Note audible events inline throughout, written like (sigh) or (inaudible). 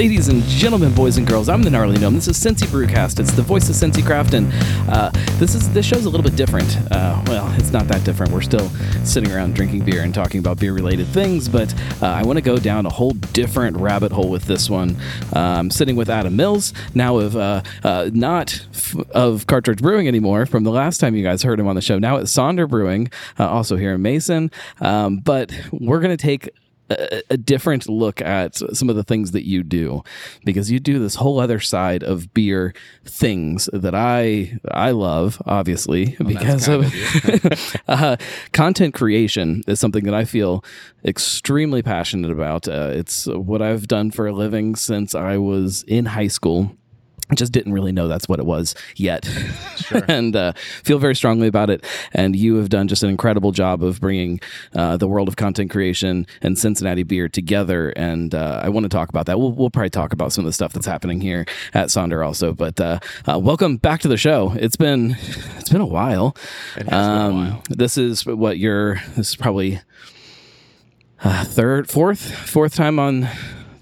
ladies and gentlemen, boys and girls. I'm the gnarly gnome. This is Cincy Brewcast. It's the voice of Cincy Craft, and uh, this is this show's a little bit different. Uh, well, it's not that different. We're still sitting around drinking beer and talking about beer-related things, but uh, I want to go down a whole different rabbit hole with this one. Uh, I'm sitting with Adam Mills now of uh, uh, not f- of Cartridge Brewing anymore from the last time you guys heard him on the show. Now at Sonder Brewing, also here in Mason. Um, but we're gonna take a, a different look at some of the things that you do because you do this whole other side of beer things that I I love obviously Well, because that's of (laughs) uh, content creation is something that I feel extremely passionate about. Uh, it's what I've done for a living since I was in high school. I just didn't really know that's what it was yet, (laughs) (laughs) and uh, feel very strongly about it. And you have done just an incredible job of bringing uh, the world of content creation and Cincinnati beer together. And uh, I want to talk about that. We'll, we'll probably talk about some of the stuff that's happening here at Sonder also. But uh, uh, welcome back to the show. It's been it's been a while. Has been a Um, while. This is what your this is probably uh, third, fourth, fourth time on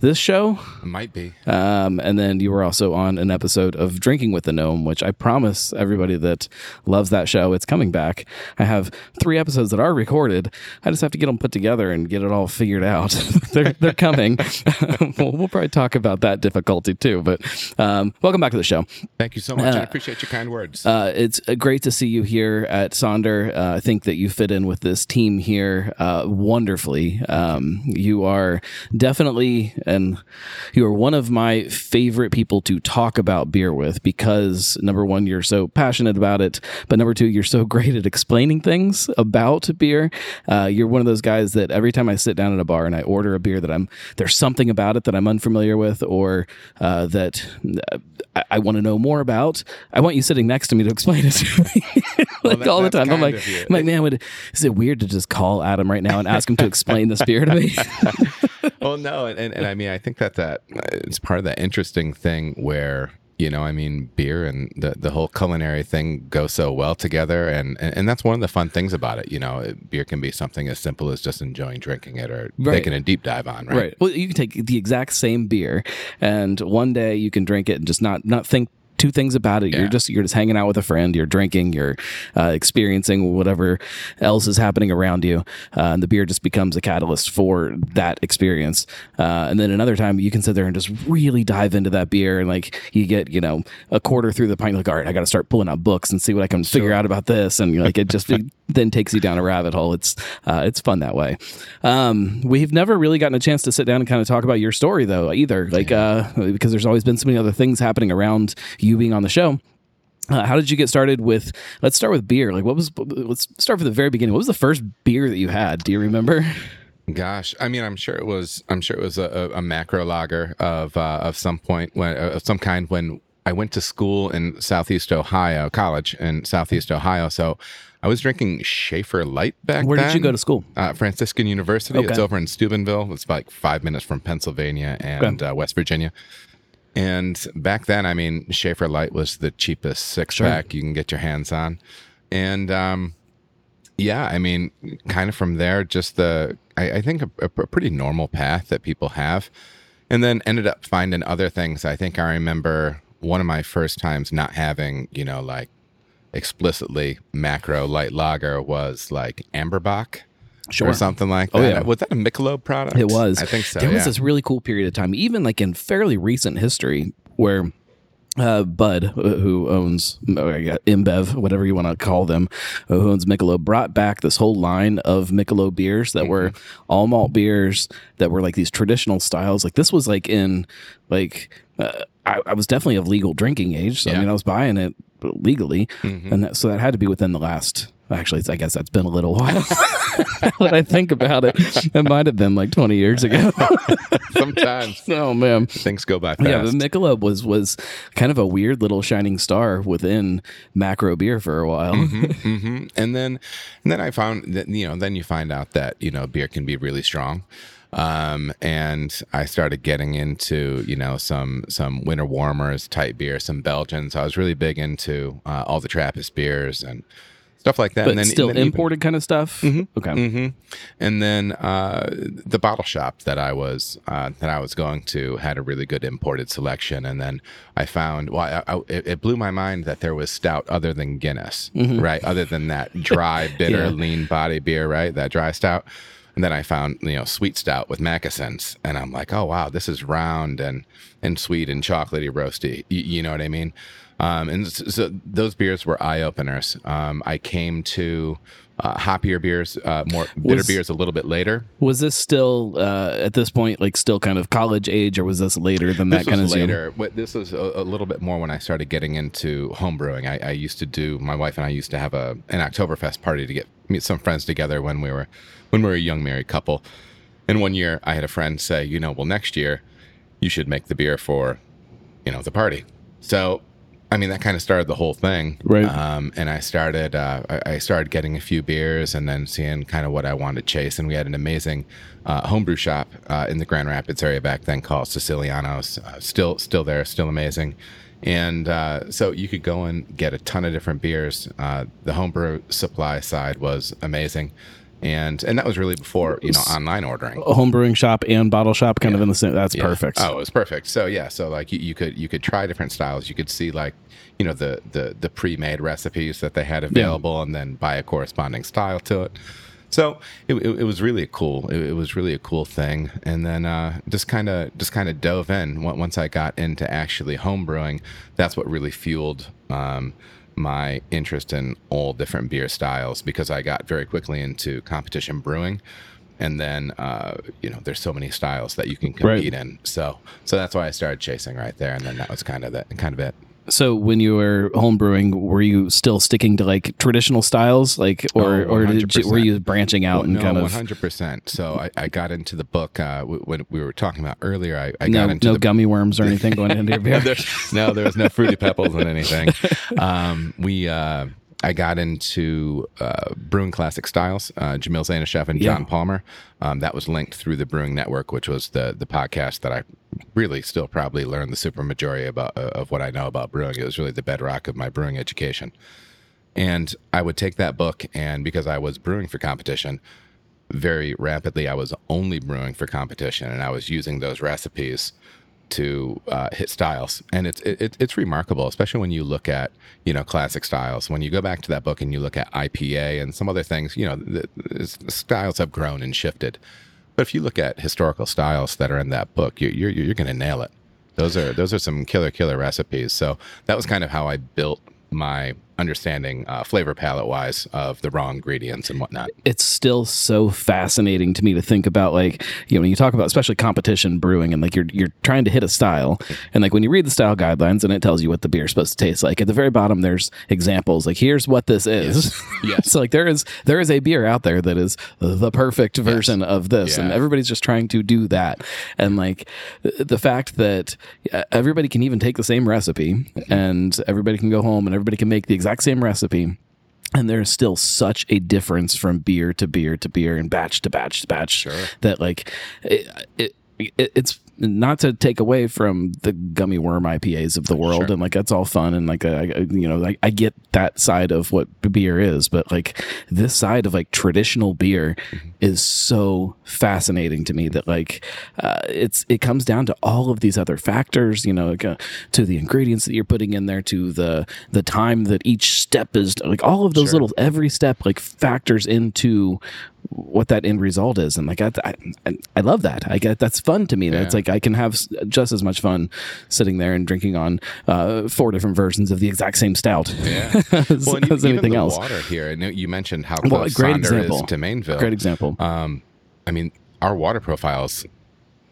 this show. It might be. Um, and then you were also on an episode of Drinking with the Gnome, which I promise everybody that loves that show, it's coming back. I have three episodes that are recorded. I just have to get them put together and get it all figured out. (laughs) they're, they're coming. (laughs) we'll, we'll probably talk about that difficulty too. But um, welcome back to the show. Thank you so much. I appreciate your kind words. Uh, it's uh, great to see you here at Sonder. Uh, I think that you fit in with this team here uh, wonderfully. Um, you are definitely, and you are one of my favorite people to talk about beer with because number one, you're so passionate about it, but number two, you're so (laughs) great at explaining things about beer. Uh, you're one of those guys that every time I sit down at a bar and I order a beer that I'm there's something about it that I'm unfamiliar with or uh, that uh, I, I want to know more about. I want you sitting next to me to explain it to me (laughs) like that- all the time. I'm like. I'm like, man, would, is it weird to just call Adam right now and ask him to explain this beer to me? (laughs) well, no, and, and, and I mean, I think that that uh, it's part of that interesting thing where you know, I mean, beer and the the whole culinary thing go so well together, and, and and that's one of the fun things about it. You know, beer can be something as simple as just enjoying drinking it or Right. taking a deep dive on, right? Right. Well, you can take the exact same beer, and one day you can drink it and just not not think two things about it. You're just you're just hanging out with a friend. You're drinking. You're uh, experiencing whatever else is happening around you, uh, and the beer just becomes a catalyst for that experience. Uh, and then another time you can sit there and just really dive into that beer, and like you get you know a quarter through the pint, like all right, I got to start pulling out books and see what I can figure out about this, and like it just it then takes you down a rabbit hole. It's uh, it's fun that way. Um, we've never really gotten a chance to sit down and kind of talk about your story though either, like uh, because there's always been so many other things happening around you being on the show. Uh, how did you get started with? Let's start with beer. Like, what was? Let's start from the very beginning. What was the first beer that you had? Do you remember? Gosh, I mean, I'm sure it was. I'm sure it was a, a, macro lager of uh, of some point when uh, of some kind when I went to school in Southeast Ohio, college in Southeast Ohio. So I was drinking Schaefer Light back then. Where then. did you go to school? Uh, Franciscan University. It's over in Steubenville. It's like five minutes from Pennsylvania and uh, West Virginia. And back then, I mean, Schaefer Light was the cheapest six pack you can get your hands on. And um, yeah, I mean, kind of from there, just the, I, I think a, a pretty normal path that people have. And then ended up finding other things. I think I remember one of my first times not having, you know, like explicitly macro light lager was like AmberBock Sure. or something like that. Oh, yeah. Was that a Michelob product? It was. I think so. There was this really cool period of time, even like in fairly recent history, where uh, Bud, uh, who owns uh, yeah, InBev, whatever you want to call them, uh, who owns Michelob, brought back this whole line of Michelob beers that were Mm-hmm. all malt beers that were like these traditional styles. Like this was like in like. Uh, I, I was definitely of legal drinking age, so I mean, I was buying it legally, Mhm. and that, so that had to be within the last. Actually, it's, I guess that's been a little while. (laughs) when I think about it, it might have been like twenty years ago. (laughs) Sometimes (laughs) oh man, things go by fast. yeah, but Michelob was was kind of a weird little shining star within macro beer for a while. hmm And then, and then I found that you know, then you find out that you know beer can be really strong. Um, and I started getting into you know some some winter warmers type beer, some Belgians. I was really big into uh, all the Trappist beers and stuff like that. But and then still and then even- imported kind of stuff. Okay. Mm-hmm. And then uh, the bottle shop that I was uh, that I was going to had a really good imported selection. And then I found well, I, I, it it blew my mind that there was stout other than Guinness, right? Other than that dry, (laughs) bitter, Mm-hmm. Yeah. lean body beer, right? That dry stout. And then I found you know sweet stout with moccasins, and I'm like, oh wow, this is round and and sweet and chocolatey, roasty. You, you know what I mean? Um, and so, so those beers were eye openers. Um, I came to uh, hoppier beers, uh, more bitter Was- beers a little bit later. Was this still uh, at this point like still kind of college age, or was this later than that This kind was of Zoom? later. But this was a, a little bit more when I started getting into homebrewing. I, I used to do. My wife and I used to have a an Oktoberfest party to get meet some friends together when we were when we were a young married couple. And one year, I had a friend say, you know, well, next year you should make the beer for, you know, the party. So, I mean, that kind of started the whole thing, Right. Um, and I started, uh, I started getting a few beers, and then seeing kind of what I wanted to chase. And we had an amazing uh, homebrew shop uh, in the Grand Rapids area back then called Sicilianos. Uh, still, still there, still amazing. And uh, so you could go and get a ton of different beers. Uh, the homebrew supply side was amazing, and and that was really before you know online ordering. A home brewing shop and bottle shop, kind of in the same. That's Yeah. perfect. Oh, it was perfect. So yeah, so like you, you could you could try different styles. You could see like you know the the the pre-made recipes that they had available, and then buy a corresponding style to it. So it, it, it was really cool. It, it was really a cool thing, and then uh, just kind of just kind of dove in. Once once I got into actually home brewing, that's what really fueled um, my interest in all different beer styles because I got very quickly into competition brewing. And then, uh, you know, there's so many styles that you can Right. compete in. So, so that's why I started chasing right there, and then that was kind of that, kind of it. So when you were homebrewing, were you still sticking to like traditional styles, like, or Oh, or did you, were you branching out and no, kind one of hundred percent. So I, I got into the book uh, when we were talking about earlier. I, I no got into no the gummy worms or anything going into your (laughs) beer? There's- no, there was no fruity pebbles in anything. (laughs) Um, we, uh, I got into uh, brewing classic styles. Uh, Jamil Zainasheff and John Yeah. Palmer. Um, that was linked through the Brewing Network, which was the the podcast that I really still probably learned the super majority about uh, of what I know about brewing. It was really the bedrock of my brewing education. And I would take that book, and because I was brewing for competition, very rapidly I was only brewing for competition, and I was using those recipes to uh, hit styles, and it's it, it's remarkable, especially when you look at you know classic styles. When you go back to that book and you look at IPA and some other things, you know the, the styles have grown and shifted. But if you look at historical styles that are in that book, you, you're you're going to nail it. Those are those are some killer killer recipes. So that was kind of how I built my understanding uh, flavor palette wise of the raw ingredients and whatnot. it's still so fascinating to me to think about like you know when you talk about especially competition brewing and like you're you're trying to hit a style and like when you read the style guidelines and it tells you what the beer is supposed to taste like at the very bottom there's examples like here's what this is. Yes. (laughs) so like there is there is a beer out there that is the perfect version of this and everybody's just trying to do that. And like the fact that uh, everybody can even take the same recipe and everybody can go home and everybody can make the exact same recipe and there's still such a difference from beer to beer to beer and batch to batch to batch that like it, it, it it's not to take away from the gummy worm IPAs of the world Sure. and like that's all fun and like I, I- you know I, I get that side of what beer is but like this side of like traditional beer Mm-hmm. is so fascinating to me that like uh, it's it comes down to all of these other factors you know like, uh, to the ingredients that you're putting in there to the the time that each step is like all of those Sure. little every step like factors into what that end result is and like I, I, I love that I get that's fun to me that's Yeah. like I can have just as much fun sitting there and drinking on uh, four different versions of the exact same stout Yeah. (laughs) as, Well, as even anything the else water here. You mentioned how Well, great Sonder example. is to Mainville. great example Um, I mean, our water profiles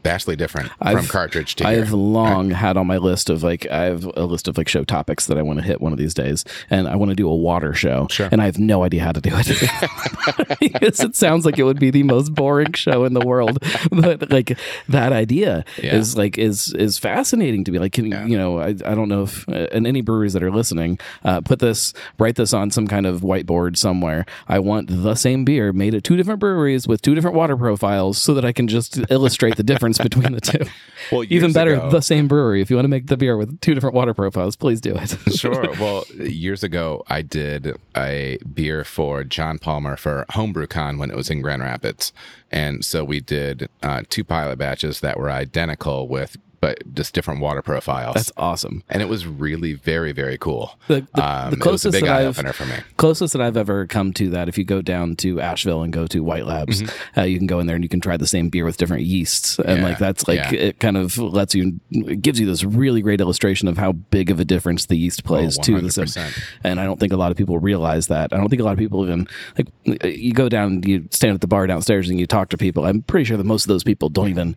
vastly different from I've- cartridge to. I've long had on my list of like I have a list of like show topics that I want to hit one of these days, and I want to do a water show, Sure. and I have no idea how to do it (laughs) because it sounds like it would be the most boring show in the world. But like that idea Yeah. is like is is fascinating to me. Like can, Yeah. you know, I, I don't know if uh, and any breweries that are listening, uh, put this write this on some kind of whiteboard somewhere. I want the same beer made at two different breweries with two different water profiles, so that I can just illustrate the differences difference between the two. (laughs) Well, Even better, ago- the same brewery. If you want to make the beer with two different water profiles, please do it. (laughs) sure. (laughs) Well, years ago, I did a beer for John Palmer for HomebrewCon when it was in Grand Rapids, and so we did uh, two pilot batches that were identical with, but just different water profiles. That's awesome. and it was really very very cool. The, the, Um, the it was a closest that I've opener for me. closest that I've ever come to that, if you go down to Asheville and go to White Labs, uh, you can go in there and you can try the same beer with different yeasts, and Mm-hmm. Yeah, like that's like yeah. it kind of lets you, it gives you this really great illustration of how big of a difference the yeast plays Oh, to the sim. And I don't think a lot of people realize that. I don't think a lot of people even like you go down, you stand at the bar downstairs and you talk to people. I'm pretty sure that most of those people don't even.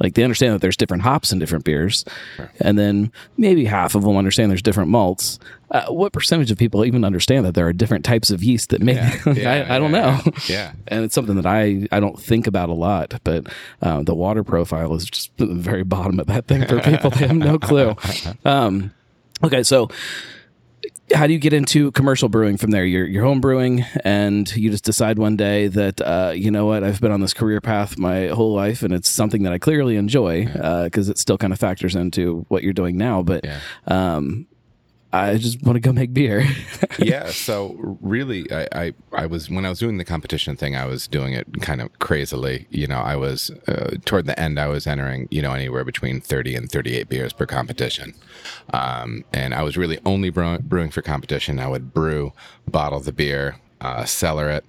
Like they understand that there's different hops in different beers, and then maybe half of them understand there's different malts. Uh, what percentage of people even understand that there are different types of yeast that make? (laughs) Yeah, yeah, I, I don't know. yeah. and it's something that I I don't think about a lot. But uh, the water profile is just (laughs) the very bottom of that thing for people. they have no clue. (laughs) Um, okay, so how do you get into commercial brewing from there? You're, you're home brewing, and you just decide one day that uh, you know what I've been on this career path my whole life, and it's something that I clearly enjoy because it still kind of factors into what you're doing now. But Yeah. um, I just want to go make beer. (laughs) yeah so really I, I i was when i was doing the competition thing i was doing it kind of crazily. You know i was uh, toward the end i was entering you know anywhere between 30 and 38 beers per competition. Um, and i was really only brew- brewing for competition. I would brew bottle the beer uh, cellar it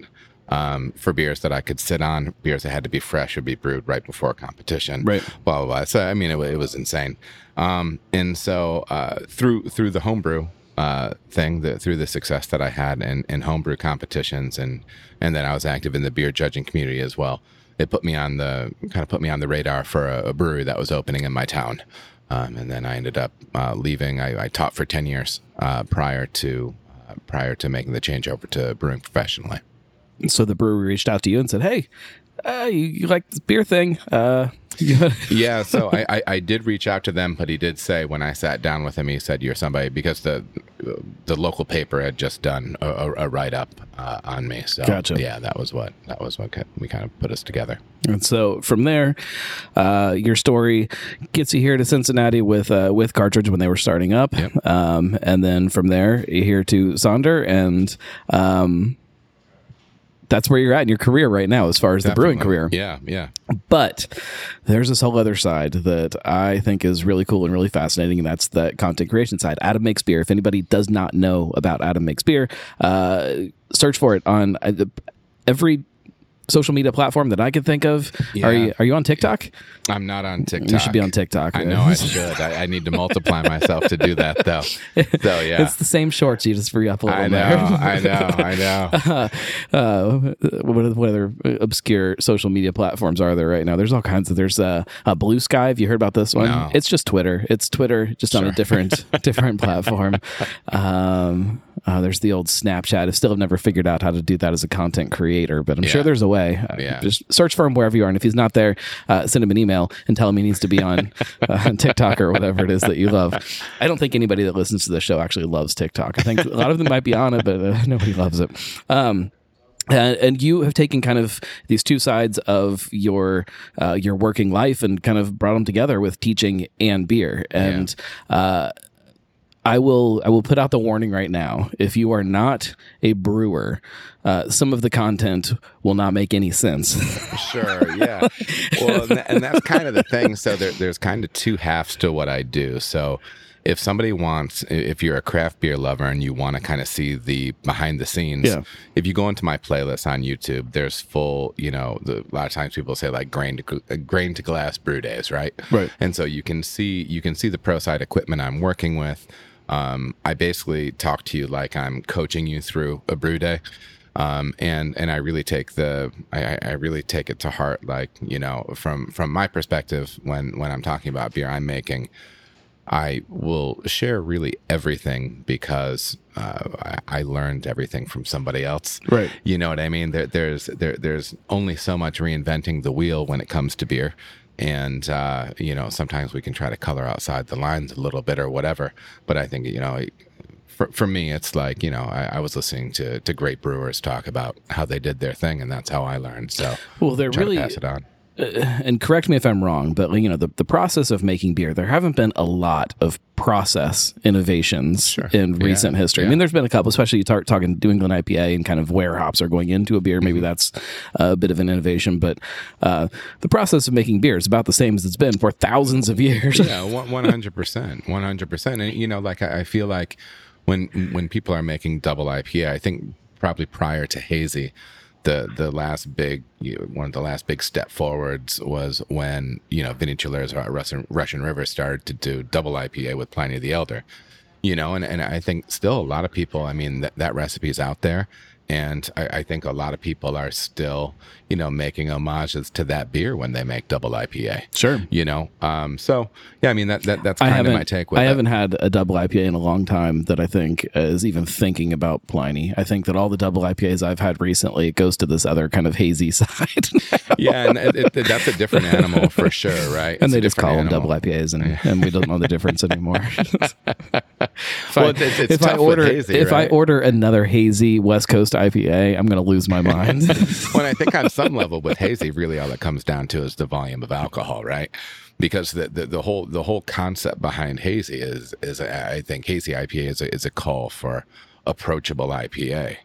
um, for beers that I could sit on, beers that had to be fresh would be brewed right before competition. Right. Blah blah blah. So I mean, it, it was insane. Um, and so uh, through through the homebrew uh, thing, the, through the success that I had in, in homebrew competitions, and and then I was active in the beer judging community as well. It put me on the kind of put me on the radar for a, a brewery that was opening in my town. Um, and then I ended up uh, leaving. I, I taught for ten years uh, prior to uh, prior to making the change over to brewing professionally. So the brewery reached out to you and said, "Hey, uh, you, you like this beer thing? Uh, (laughs) yeah, so I, I, I did reach out to them, but he did say when I sat down with him, he said, "You're somebody," because the the local paper had just done a, a, a write up uh, on me. So Gotcha. yeah, that was what that was what we kind of put us together. And so from there, uh, your story gets you here to Cincinnati with uh, with Cartridge when they were starting up, um, and then from there you're here to Sonder, and um, that's where you're at in your career right now, as far as the brewing career. Yeah, yeah. But there's this whole other side that I think is really cool and really fascinating, and that's the content creation side. Adam makes beer. If anybody does not know about Adam makes beer, uh, search for it on uh, every social media platform that I can think of. Yeah. Are you Are you on TikTok? I'm not on TikTok. You should be on TikTok. I know I (laughs) should. I, I need to multiply myself to do that, though. So (laughs) yeah. It's the same shorts. You just free up a little I know, I know, (laughs) I know. uh, what, what other obscure social media platforms are there right now? There's all kinds of. There's uh, uh, Bluesky. Have you heard about this one? No. It's just Twitter. It's Twitter, just on a different different platform. Um, uh, there's the old Snapchat. I still have never figured out how to do that as a content creator, but I'm sure there's a way. Uh, Yeah. Just search for him wherever you are, and if he's not there, uh, send him an email and tell him he needs to be on, (laughs) uh, on TikTok or whatever it is that you love. I don't think anybody that listens to the show actually loves TikTok. I think a lot of them might be on it, but uh, (laughs) nobody loves it. Um, and, and you have taken kind of these two sides of your uh, your working life and kind of brought them together with teaching and beer. And uh, I will I will put out the warning right now. If you are not a brewer, uh, some of the content will not make any sense. (laughs) Sure, yeah. Well, and, tha- and that's kind of the thing. So there, there's kind of two halves to what I do. So if somebody wants, if you're a craft beer lover and you want to kind of see the behind the scenes, Yeah. if you go into my playlist on YouTube, there's full, you know, the, a lot of times people say like grain to uh, grain to glass brew days, right? Right. And so you can see you can see the pro side equipment I'm working with. Um, I basically talk to you like I'm coaching you through a brew day. Um, and and I really take the I, I- really take it to heart. Like you know, from from my perspective, when when I'm talking about beer I'm making, I will share really everything because uh, I, I learned everything from somebody else. Right. You know what I mean? There, there's there, there's only so much reinventing the wheel when it comes to beer, and uh, you know sometimes we can try to color outside the lines a little bit or whatever. But I think you know. For, for me, it's like you know I, I was listening to to great brewers talk about how they did their thing, and that's how I learned. So Well, they're really pass it on. And correct me if I'm wrong, but you know the, the process of making beer, there haven't been a lot of process innovations Sure. in Yeah, recent history. I mean, there's been a couple, especially you talking New England IPA and kind of where hops are going into a beer. Mm-hmm. Maybe that's a bit of an innovation, but uh, the process of making beer is about the same as it's been for thousands of years. yeah, one hundred percent, one hundred percent. And you know, like I, I feel like when when people are making double IPA, I think probably prior to hazy, the the last big you- one of the last big step forwards was when you know Vinnie Cilurzo at Russian Russian River started to do double IPA with Pliny the Elder. You know, and, and I think still a lot of people. I mean, that that recipe's out there. And I, I think a lot of people are still, you know, making homages to that beer when they make double IPA Sure. you know um so yeah i mean that, that that's kind of my take with it. I it. haven't had a double IPA in a long time that I think is even thinking about Pliny. I think that all the double IPAs I've had recently it goes to this other kind of hazy (laughs) side, yeah and it, it, that's a different animal for (laughs) sure right and It's they just call different them double IPAs, and, and we don't know the difference anymore. (laughs) if Well, I, it's- it's if I order hazy, if I order another hazy West Coast IPA, I'm going to lose my mind. (laughs) when i think on some level with hazy really all it comes down to is the volume of alcohol right because the, the, the whole the whole concept behind hazy is is I think hazy IPA is a, is a call for approachable IPA.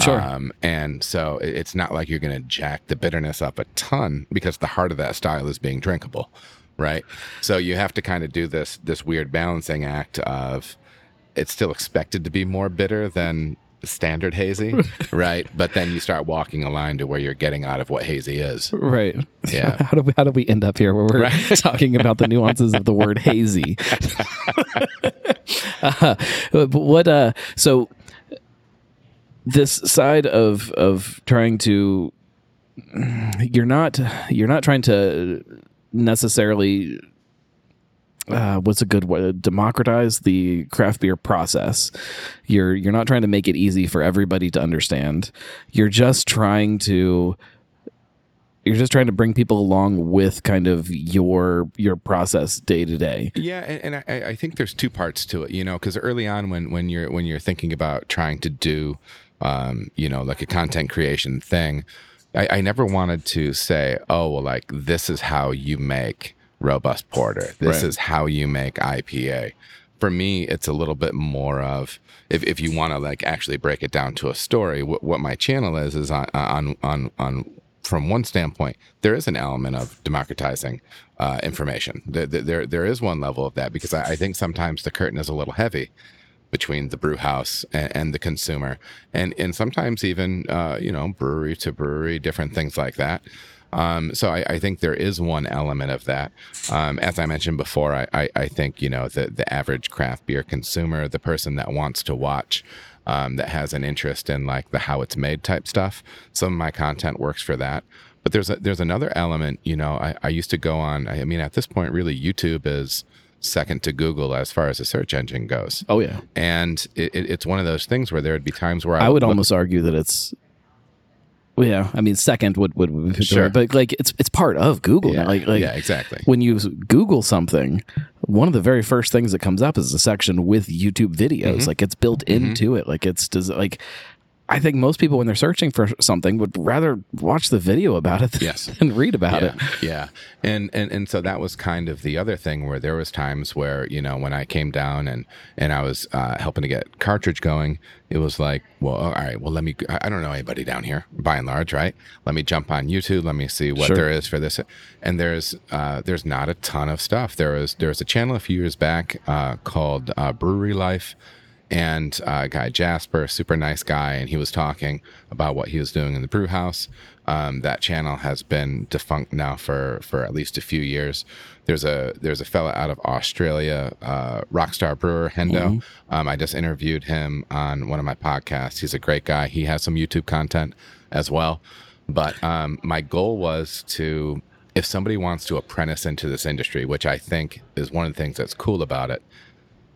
Sure. Um, and so it's not like you're going to jack the bitterness up a ton because the heart of that style is being drinkable, right? So you have to kind of do this this weird balancing act of it's still expected to be more bitter than standard hazy, (laughs) right? But then you start walking a line to where you're getting out of what hazy is. right? Yeah. (laughs) How do we how do we end up here where we're (laughs) talking about the nuances of the word hazy? uh, but what? Uh, so this side of of trying to you're not you're not trying to necessarily uh, what's a good word? Democratize the craft beer process. You're you're not trying to make it easy for everybody to understand. You're just trying to you're just trying to bring people along with kind of your your process day to day. Yeah, and, and I, I think there's two parts to it, you know, because early on when when you're when you're thinking about trying to do, um, you know, like a content creation thing, I, I never wanted to say, oh, well, like this is how you make robust porter. This Right. is how you make IPA. For me, it's a little bit more of if, if you want to like actually break it down to a story. What, what my channel is is on on on on from one standpoint, there is an element of democratizing uh, information. There, there, there is one level of that because I, I think sometimes the curtain is a little heavy between the brew house and, and the consumer, and and sometimes even uh, you know brewery to brewery, different things like that. Um, so I, I think there is one element of that. Um, as I mentioned before, I, I, I think you know the the average craft beer consumer, the person that wants to watch, um, that has an interest in like the how it's made type stuff. Some of my content works for that. But there's a, there's another element. You know, I, I used to go on. I mean, at this point, really, YouTube is second to Google as far as a search engine goes. Oh yeah. And it, it, it's one of those things where there would be times where I, I would look- almost argue that it's yeah, I mean second would would, would Sure. but like it's it's part of Google. yeah. Like like yeah, exactly. when you Google something, one of the very first things that comes up is a section with YouTube videos. Mm-hmm. Like it's built into it. Like it's does like I think most people when they're searching for something would rather watch the video about it than, Yes. than read about yeah, it. (laughs) Yeah. And, and and so that was kind of the other thing where there was times where, you know, when I came down and and I was uh, helping to get cartridge going, it was like, well, all right, well, let me I don't know anybody down here by and large, right? Let me jump on YouTube, let me see what Sure. there is for this. And there's uh, there's not a ton of stuff. There was there was a channel a few years back uh, called uh, Brewery Life and uh, guy Jasper, super nice guy, and he was talking about what he was doing in the brew house. Um, that channel has been defunct now for for at least a few years. There's a there's a fella out of Australia, uh, rockstar brewer Hendo. Um, I just interviewed him on one of my podcasts. He's a great guy. He has some YouTube content as well. But um, my goal was to, if somebody wants to apprentice into this industry, which I think is one of the things that's cool about it,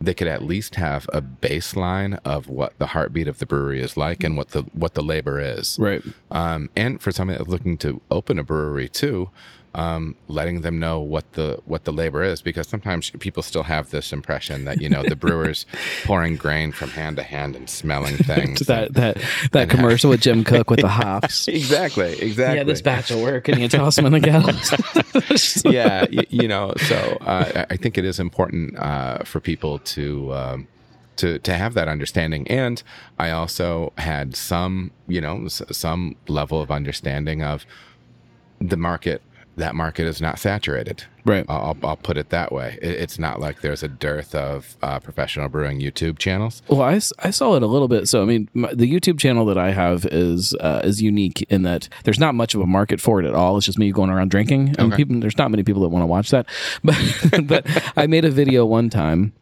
they could at least have a baseline of what the heartbeat of the brewery is like and what the what the labor is. Right. Um, and for somebody that's looking to open a brewery too, um, letting them know what the what the labor is because sometimes people still have this impression that you know the brewers (laughs) pouring grain from hand to hand and smelling (laughs) things. that that that commercial with Jim Koch with the (laughs) hops. exactly, exactly. Yeah, this batch will work, and you toss them in the kettle. yeah, you, you, know, so uh, I think it is important uh, for people to. Um, to, to have that understanding and i also had some you know some level of understanding of the market that market is not saturated. Right. I'll, I'll put it that way. it's not like there's a dearth of uh, professional brewing YouTube channels. Well, I, I saw it a little bit. So, I mean, my, the YouTube channel that I have is uh, is unique in that there's not much of a market for it at all. It's just me going around drinking, and okay. people, there's not many people that want to watch that. (laughs) But but I made a video one time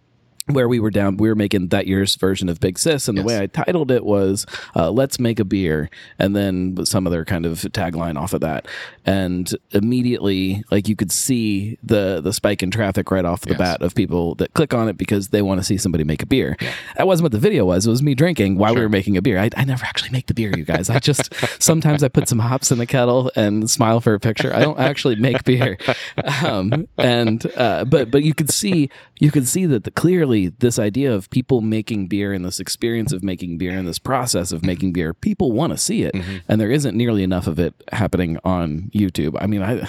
where we were down, we were making that year's version of Big Sis, and yes. the way I titled it was uh, "Let's Make a Beer," and then some other kind of tagline off of that. And immediately, like you could see the the spike in traffic right off the yes. bat of people that click on it because they want to see somebody make a beer. Yeah. That wasn't what the video was; it was me drinking while sure. we were making a beer. I, I never actually make the beer, you guys. I just (laughs) sometimes I put some hops in the kettle and smile for a picture. I don't actually make beer, (laughs) um, and uh, but but you could see you could see that the clearly this idea of people making beer and this experience of making beer and this process of making beer, people want to see it, mm-hmm. and there isn't nearly enough of it happening on YouTube. I mean, I.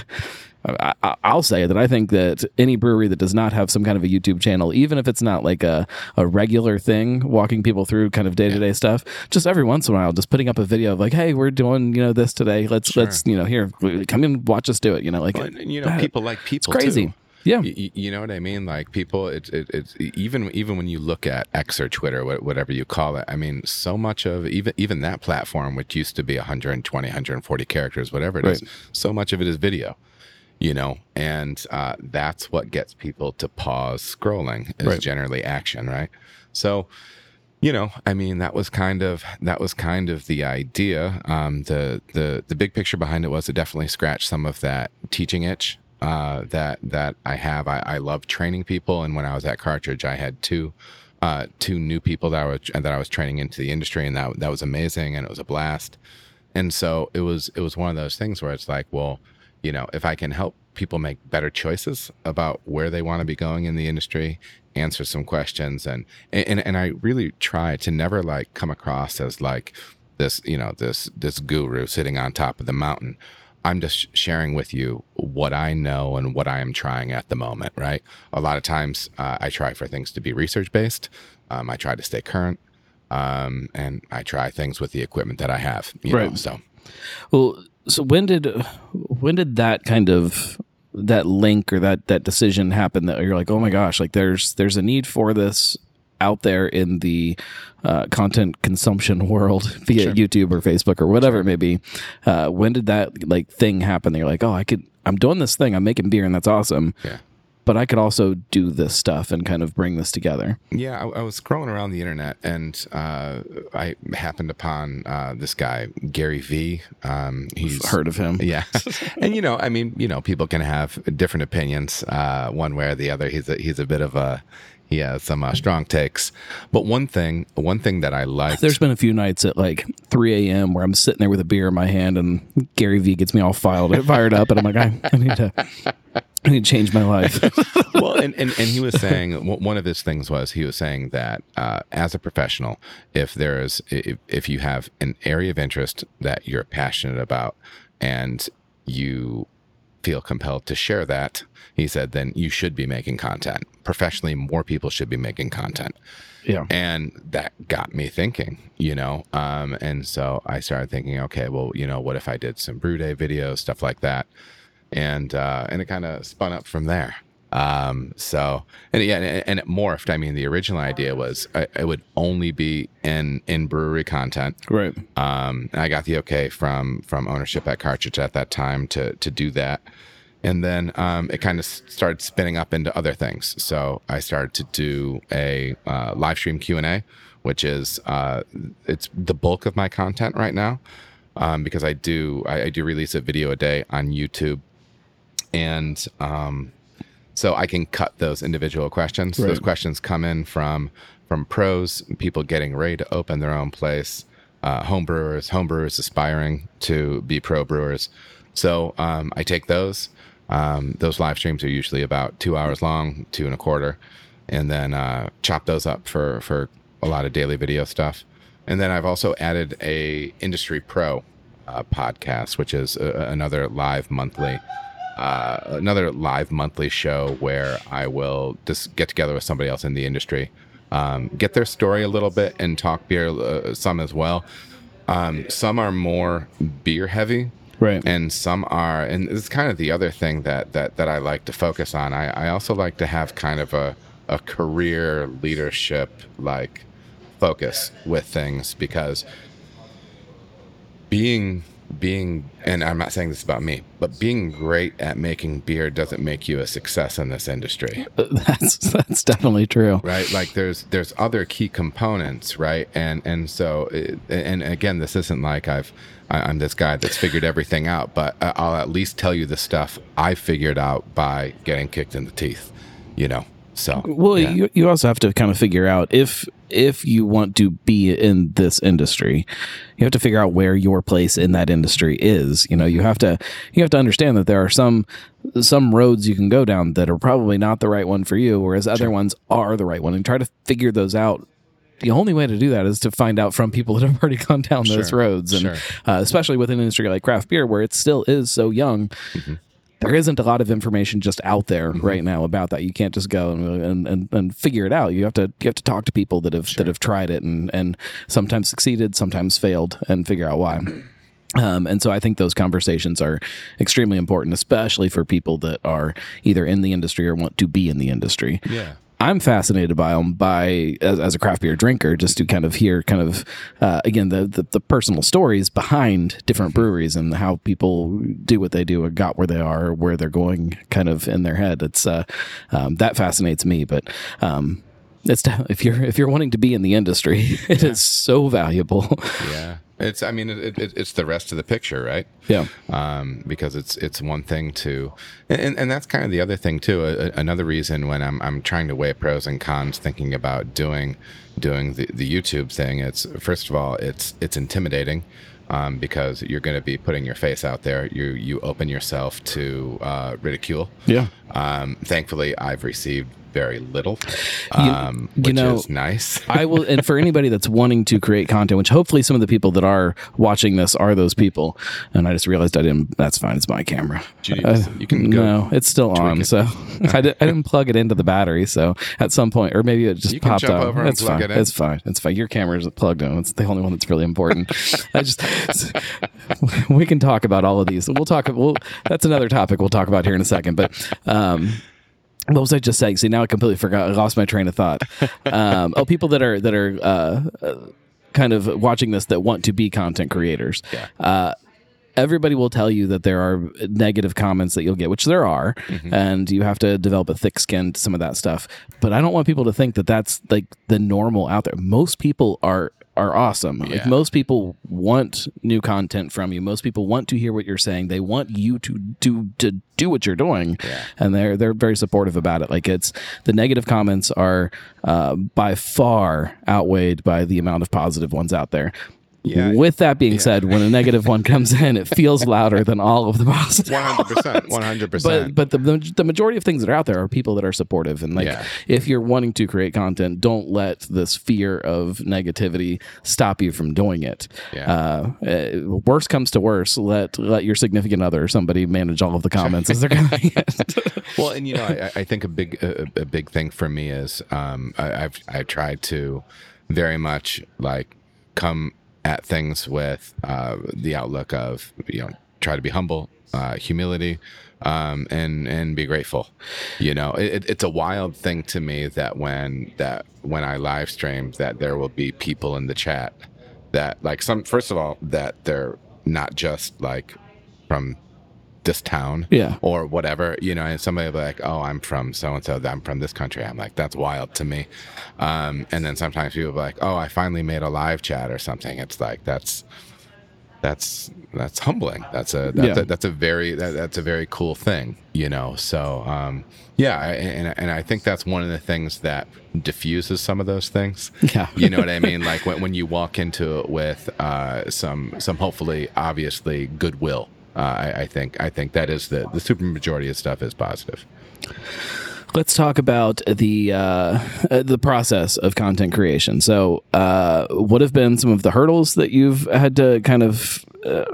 I, will say that I think that any brewery that does not have some kind of a YouTube channel, even if it's not like a, a regular thing, walking people through kind of day to day stuff, just every once in a while, just putting up a video of like, hey, we're doing you know this today. Let's sure. let's you know here come in, watch us do it. You know, like well, you know, people like people. It's crazy. Too. Yeah, you, you, know what I mean. Like people, it's it, it's even even when you look at X or Twitter, whatever you call it. I mean, so much of even even that platform, which used to be 120, 140 characters, whatever it right. is, so much of it is video. You know, and uh, that's what gets people to pause scrolling is right. generally action, right? So, you know, I mean, that was kind of that was kind of the idea. Um, the the the big picture behind it was to definitely scratch some of that teaching itch uh, that that I have. I, I, love training people, and when I was at Cartridge, I had two uh, two new people that I was that I was training into the industry, and that that was amazing, and it was a blast. And so it was it was one of those things where it's like, well, you know, if I can help people make better choices about where they want to be going in the industry, answer some questions, and and and I really try to never like come across as like this, you know, this this guru sitting on top of the mountain I'm just sharing with you what I know and what I am trying at the moment, right? A lot of times uh, I try for things to be research based. Um, I try to stay current. Um, and I try things with the equipment that I have, right? Know, so, well, so when did when did that kind of that link or that that decision happen that you're like, oh my gosh, like there's there's a need for this out there in the uh, content consumption world (laughs) via sure. YouTube or Facebook or whatever sure. it may be. Uh, when did that like thing happen? That you're like, oh, I could, I'm doing this thing, I'm making beer, and that's awesome. Yeah. But I could also do this stuff and kind of bring this together. Yeah, I, I was scrolling around the internet and uh, I happened upon uh, this guy Gary Vee. Um, he's heard of him. Yeah, (laughs) (laughs) and you know, I mean, you know, people can have different opinions uh, one way or the other. He's a, he's a bit of a he has some uh, strong takes. But one thing, one thing that I like, there's been a few nights at like 3 a.m. where I'm sitting there with a beer in my hand, and Gary Vee gets me all filed, fired up, and I'm like, I, I need to. I need to change my life. (laughs) well, and, and, and he was saying one of his things was he was saying that uh, as a professional, if there's if, if you have an area of interest that you're passionate about, and you feel compelled to share that, he said, then you should be making content. Professionally, more people should be making content. Yeah. And that got me thinking, you know. Um, and so I started thinking, okay, well, you know, what if I did some brew day videos, stuff like that? And uh, and it kind of spun up from there. Um, so and yeah, and it morphed. I mean, the original idea was I, it would only be in in brewery content. Right. Um, I got the okay from from ownership at Cartridge at that time to to do that. And then um, it kind of started spinning up into other things. So I started to do a uh, live stream Q and A, which is uh, it's the bulk of my content right now, um, because I do I, I, do release a video a day on YouTube, and um, so I can cut those individual questions. Right. Those questions come in from from pros, people getting ready to open their own place, uh, home brewers, home brewers aspiring to be pro brewers. So um, I take those, Um, those live streams are usually about two hours long, two and a quarter, and then uh, chop those up for for a lot of daily video stuff. And then I've also added a industry pro uh, podcast, which is a, another live monthly. Uh, another live monthly show where I will just get together with somebody else in the industry, um, get their story a little bit, and talk beer uh, some as well. Um, some are more beer heavy, Right. and some are and it's kind of the other thing that that that i like to focus on i, I also like to have kind of a, a career leadership like focus with things because being being and i'm not saying this about me but being great at making beer doesn't make you a success in this industry. (laughs) That's that's definitely true. right? Like there's there's other key components right? And and so it, and again this isn't like i've i'm this guy that's figured everything out but i'll at least tell you the stuff i figured out by getting kicked in the teeth you know so Well, yeah. you you also have to kind of figure out if if you want to be in this industry, you have to figure out where your place in that industry is. You know, you have to you have to understand that there are some some roads you can go down that are probably not the right one for you, whereas other ones are the right one, and try to figure those out. The only way to do that is to find out from people (laughs) that have already gone down those roads, and Sure. uh, especially with an industry like craft beer, where it still is so young there isn't a lot of information just out there Mm-hmm. right now about that. You can't just go and, and, and, and figure it out. You have to you have to talk to people that have that have tried it and and sometimes succeeded, sometimes failed, and figure out why. (clears throat) Um, and so I think those conversations are extremely important, especially for people that are either in the industry or want to be in the industry. yeah I'm fascinated by them by as, as a craft beer drinker, just to kind of hear kind of uh, again the, the the personal stories behind different breweries and how people do what they do and got where they are, where they're going, kind of in their head. It's uh, um, that fascinates me, but. Um, it's (laughs) if you're if you're wanting to be in the industry, (laughs) it is so valuable. yeah it's i mean it, it, it's the rest of the picture right yeah, um, because it's it's one thing to, and, and that's kind of the other thing too. A, another reason when I'm I'm trying to weigh pros and cons, thinking about doing doing the, the YouTube thing, it's first of all it's it's intimidating. Um, because you're going to be putting your face out there, you you open yourself to uh, ridicule. yeah. Um, thankfully, I've received very little, um, you which know, is nice. (laughs) I will, and for anybody that's wanting to create content, which hopefully some of the people that are watching this are those people. And I just realized I didn't. That's fine. It's my camera. Do you you can go no, it's still on. it. So (laughs) I, did, I didn't plug it into the battery. So at some point, or maybe it just You popped up. over it's fine. it. It's fine. It's fine. Your camera is plugged in. It's the only one that's really important. I just (laughs) we can talk about all of these. We'll talk. We'll that's another topic we'll talk about here in a second. But um, what was I just saying? See, now I completely forgot. I lost my train of thought. (laughs) Um, oh, people that are that are uh, uh, kind of watching this that want to be content creators. Yeah. Uh, everybody will tell you that there are negative comments that you'll get, which there are, and you have to develop a thick skin to some of that stuff. But I don't want people to think that that's like the normal out there. Most people are are awesome. Like most people want new content from you. Most people want to hear what you're saying. They want you to do to do what you're doing, and they're they're very supportive about it. Like it's the negative comments are uh, by far outweighed by the amount of positive ones out there. Yeah. With that being said, when a negative one comes in, it feels louder than all of the positive. (laughs) One hundred percent, One hundred percent. but the the majority of things that are out there are people that are supportive and like Yeah. if you're wanting to create content, don't let this fear of negativity stop you from doing it. Yeah. Uh, uh, worst comes to worst, let let your significant other or somebody manage all of the comments as they're coming (laughs) well, and you know, I, I think a big a, a big thing for me is um, I, I've I tried to very much like come at things with uh, the outlook of you know try to be humble, uh, humility, um, and and be grateful. You know, it, it's a wild thing to me that when that when I live stream that there will be people in the chat that like some first of all that they're not just like from this town Yeah. or whatever you know and somebody will be like oh i'm from so and so i'm from this country. I'm like that's wild to me. Um, and then sometimes people will be like oh i finally made a live chat or something. It's like that's that's that's humbling. That's a that's, Yeah. a, that's a very that, that's a very cool thing you know? So um yeah I, and, and i think that's one of the things that diffuses some of those things. (laughs) Yeah. you know what i mean? Like when, when you walk into it with uh some some hopefully obviously goodwill Uh, I, I think I think that is the the super majority of stuff is positive. Let's talk about the uh, uh, the process of content creation. So, uh, what have been some of the hurdles that you've had to kind of uh,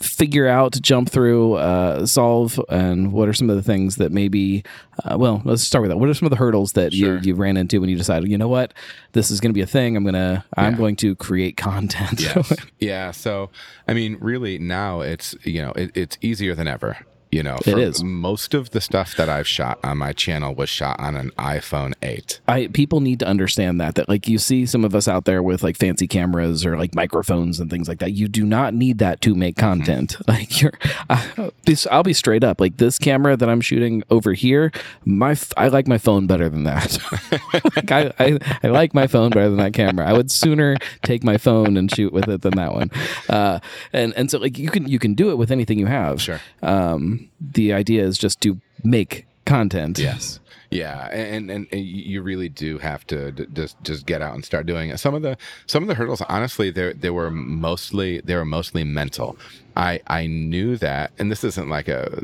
figure out, jump through, uh, solve, and what are some of the things that maybe? Uh, well, let's start with that. What are some of the hurdles that Sure. you you ran into when you decided, you know what, this is going to be a thing. I'm gonna I'm going to create content. Yes. (laughs) yeah. So, I mean, really, now it's you know it, it's easier than ever. You know, It is. Most of the stuff that I've shot on my channel was shot on an iPhone 8. I people need to understand that that like you see some of us out there with like fancy cameras or like microphones and things like that. You do not need that to make Mm-hmm. content. (laughs) Like you're, I, this, I'll be straight up. Like this camera that I'm shooting over here, my I like my phone better than that. (laughs) like I, I I like my phone better than that camera. I would sooner take my phone and shoot with it than that one. Uh, and and so like you can you can do it with anything you have. Sure. Um, the idea is just to make content. Yes. Yeah, and, and and you really do have to d- just just get out and start doing it. Some of the some of the hurdles, honestly, they they were mostly they were mostly mental. I I knew that, and this isn't like a.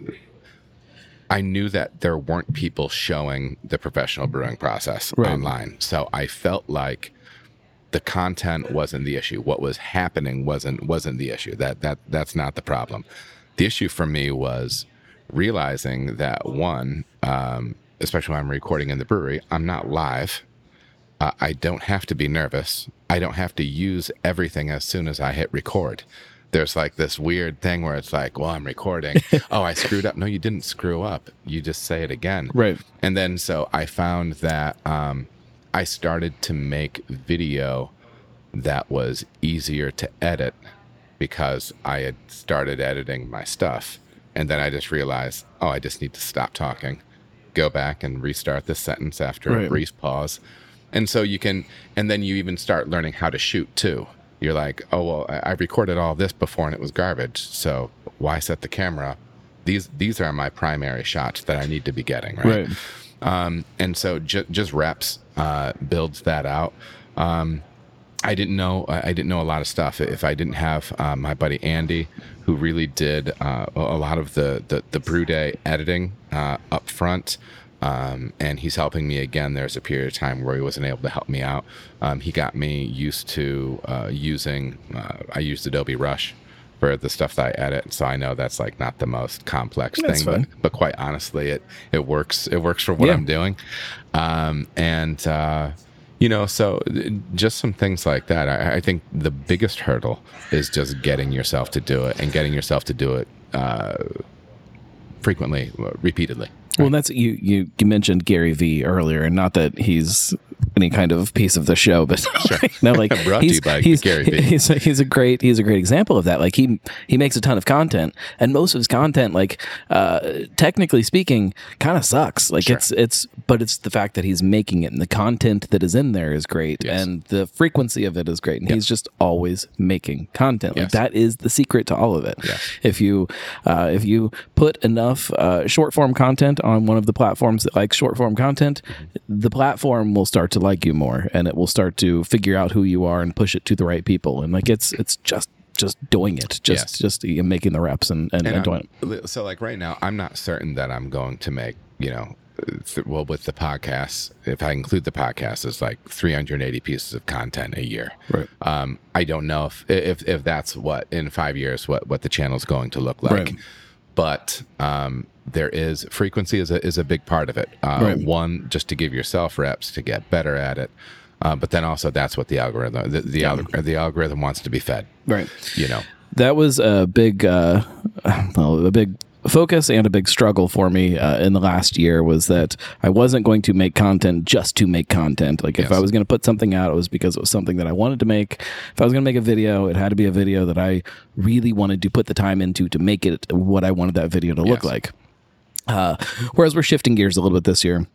I knew that there weren't people showing the professional brewing process Right. online, so I felt like the content wasn't the issue. What was happening wasn't wasn't the issue. That that that's not the problem. The issue for me was realizing that one, um, especially when I'm recording in the brewery, I'm not live. Uh, I don't have to be nervous. I don't have to use everything as soon as I hit record. There's like this weird thing where it's like, well, I'm recording. (laughs) oh, I screwed up. No, you didn't screw up. You just say it again. Right. And then so I found that um, I started to make video that was easier to edit because I had started editing my stuff. And then I just realized, oh, I just need to stop talking, go back and restart the sentence after Right. a brief pause. And so you can, and then you even start learning how to shoot too. You're like, oh, well, I I recorded all this before and it was garbage. So why set the camera up? These, these are my primary shots that I need to be getting, right? Right. Um, and so ju- just reps uh, builds that out. Um, I didn't know I didn't know a lot of stuff. If I didn't have uh, my buddy Andy, who really did uh, a a lot of the the, the brew day editing uh, up front, um, and he's helping me again. There's a period of time where he wasn't able to help me out. Um, he got me used to uh, using. Uh, I used Adobe Rush for the stuff that I edit, so I know that's like not the most complex That's thing, but but quite honestly, it it works. It works for what Yeah. I'm doing, um, and uh, you know, so uh, just some things like that. I, I think the biggest hurdle is just getting yourself to do it and getting yourself to do it uh, frequently, repeatedly. Well, that's you, you. You mentioned Gary Vee earlier, and not that he's any kind of piece of the show, but (laughs) (laughs) no, like (laughs) Brought to he's you by he's, Gary Vee. he's a, he's a great he's a great example of that. Like he he makes a ton of content, and most of his content, like uh, technically speaking, kind of sucks. Like it's it's, but it's the fact that he's making it, and the content that is in there is great, Yes. and the frequency of it is great, and he's just always making content. Like Yes. that is the secret to all of it. Yes. If you uh, if you put enough uh, short form content on one of the platforms that likes short form content, the platform will start to like you more, and it will start to figure out who you are and push it to the right people. And like it's it's just just doing it, just Yes. just making the reps and and, and, And doing it. So, like right now, I'm not certain that I'm going to make, you know, th- well, with the podcast, if I include the podcast, it's like 380 pieces of content a year. Right. Um, I don't know if, if if that's what in five years what what the channel's going to look like. Right. But um, there is frequency is a is a big part of it. Uh, Right. One, just to give yourself reps to get better at it. Uh, but then also that's what the algorithm the the, alg- the algorithm wants to be fed. Right. You know. that was a big uh well a big focus and a big struggle for me uh, in the last year was that I wasn't going to make content just to make content. Like if Yes. I was going to put something out, it was because it was something that I wanted to make. If I was going to make a video, it had to be a video that I really wanted to put the time into to make it what I wanted that video to look like. Uh, whereas we're shifting gears a little bit this year.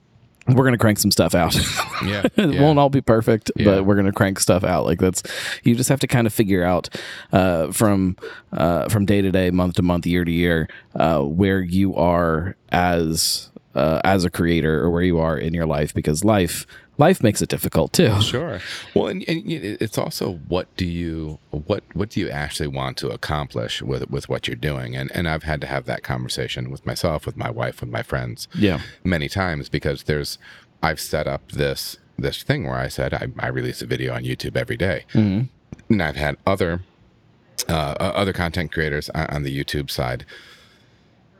We're gonna crank some stuff out. (laughs) Yeah, (laughs) it yeah. won't all be perfect, Yeah. but we're gonna crank stuff out. Like that's you just have to kind of figure out uh, from uh, from day to day, month to month, year to year, uh, where you are as uh, as a creator or where you are in your life because life life makes it difficult too. Sure. Well, and, and it's also what do you what what do you actually want to accomplish with with what you're doing? And and I've had to have that conversation with myself, with my wife, with my friends, Yeah. many times because there's I've set up this this thing where I said I, I release a video on YouTube every day. and I've had other uh, other content creators on the YouTube side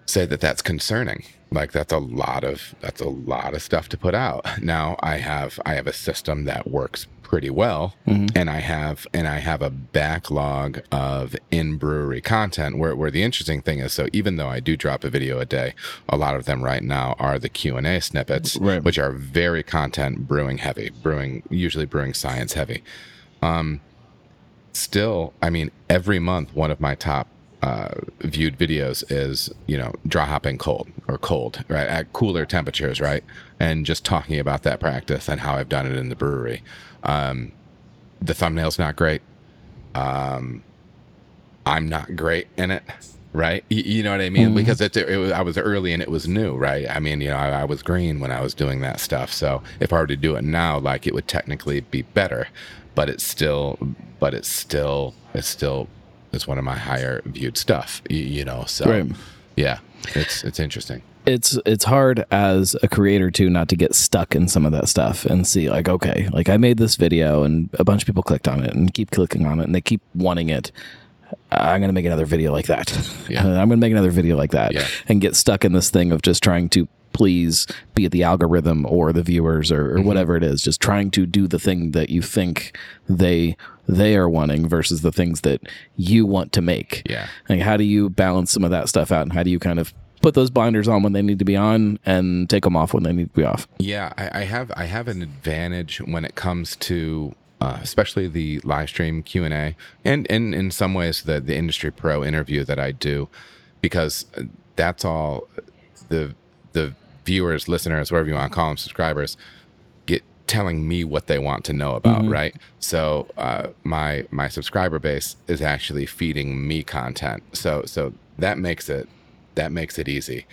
say that that's concerning. Like that's a lot of that's a lot of stuff to put out. Now i have i have a system that works pretty well and i have and i have a backlog of in brewery content. Where, where the interesting thing is so even though i do drop a video a day a lot of them right now are the q&a snippets Right. which are very content brewing heavy brewing usually brewing science heavy. Um still, I mean, every month, one of my top uh, viewed videos is, you know, dry hopping cold or cold, right? At cooler temperatures, right? And just talking about that practice and how I've done it in the brewery. Um, the thumbnail's not great. Um, I'm not great in it, right? Y- You, know what I mean? Because it's, it was, I was early and it was new, right? I mean, you know, I, I was green when I was doing that stuff. So if I were to do it now, like it would technically be better, but it's still, but it's still, it's still, it's one of my higher viewed stuff, you know? So Right. yeah, it's, it's interesting. it's it's hard as a creator too not to get stuck in some of that stuff and see like okay like i made this video and a bunch of people clicked on it and keep clicking on it and they keep wanting it i'm going to make another video like that Yeah. (laughs) i'm going to make another video like that Yeah. and get stuck in this thing of just trying to please be it the algorithm or the viewers or, or Mm-hmm. whatever it is just trying to do the thing that you think they they are wanting versus the things that you want to make Yeah. like, how do you balance some of that stuff out, and how do you kind of put those blinders on when they need to be on, and take them off when they need to be off? Yeah, I, I have I have an advantage when it comes to uh, especially the live stream Q and A, and and in some ways the the industry pro interview that I do, because that's all the the viewers, listeners, whatever you want to call them, subscribers, get telling me what they want to know about, right? So uh, my my subscriber base is actually feeding me content. So so that makes it that makes it easy.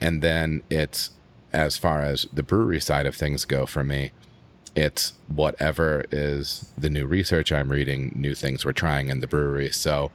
And then it's as far as the brewery side of things go for me, it's whatever is the new research I'm reading, new things we're trying in the brewery. So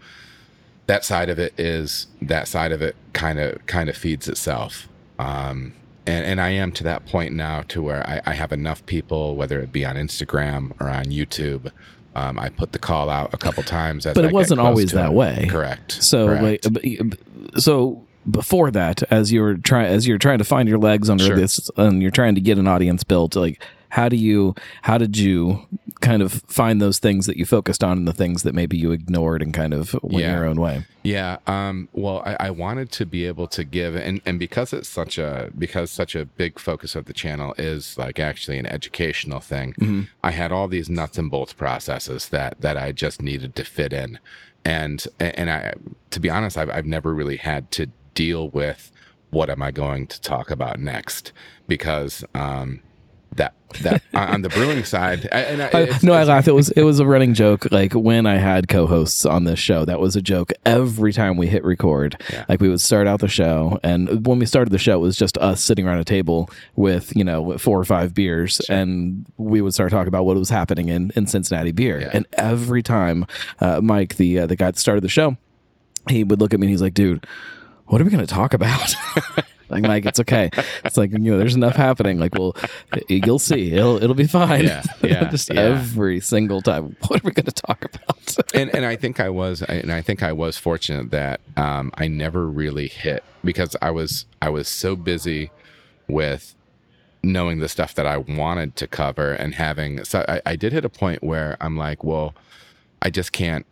that side of it is that side of it kind of kind of feeds itself. Um, and, and I am to that point now to where I, I have enough people, whether it be on Instagram or on YouTube. Um, I put the call out a couple times, as But it get wasn't always that it. way. Correct. So, Correct. like, b- b- so before that, as you were trying, as you're trying to find your legs under Sure. this, and you're trying to get an audience built, like, how do you, how did you kind of find those things that you focused on and the things that maybe you ignored and kind of went Yeah. your own way? Yeah. Um, well, I, I wanted to be able to give, and, and because it's such a because such a big focus of the channel is like actually an educational thing. I had all these nuts and bolts processes that that I just needed to fit in, and and I, to be honest, I've I've never really had to deal with what am I going to talk about next because um, that that on the brewing side, and I, I, it's- no, I it's- laughed. It was it was a running joke. Like when I had co-hosts on this show, that was a joke every time we hit record. Yeah. Like we would start out the show, and when we started the show, it was just us sitting around a table with you know four or five beers, and we would start talking about what was happening in in Cincinnati beer. Yeah. And every time, uh, Mike, the uh, the guy that started the show, he would look at me and he's like, "Dude, what are we going to talk about?" (laughs) like, Mike, it's okay. It's like you know, there's enough happening. Like, well, you'll see. It'll it'll be fine. Yeah, yeah, (laughs) Just yeah. every single time. (laughs) What are we going to talk about? and and I think I was and I think I was fortunate that um, I never really hit because I was I was so busy with knowing the stuff that I wanted to cover and having so I, I did hit a point where I'm like, well, I just can't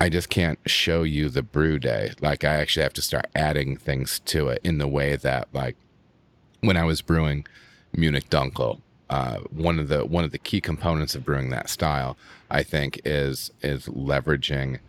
I just can't show you the brew day. Like I actually have to start adding things to it in the way that like when I was brewing Munich Dunkel, uh, one of the one of the key components of brewing that style, I think, is is leveraging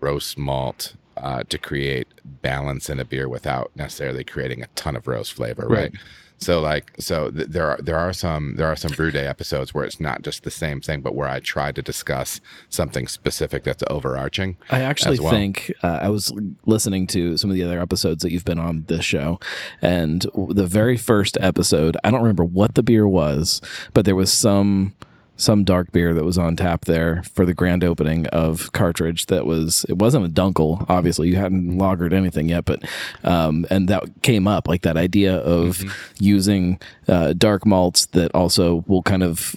roast malt uh, to create balance in a beer without necessarily creating a ton of roast flavor, right? Right. So like so th- there are there are some there are some brew day episodes where it's not just the same thing, but where I try to discuss something specific that's overarching. I actually well. think uh, I was listening to some of the other episodes that you've been on this show, and the very first episode, I don't remember what the beer was, but there was some some dark beer that was on tap there for the grand opening of cartridge that was it wasn't a dunkel obviously you hadn't lagered anything yet but um and that came up like that idea of using uh, dark malts that also will kind of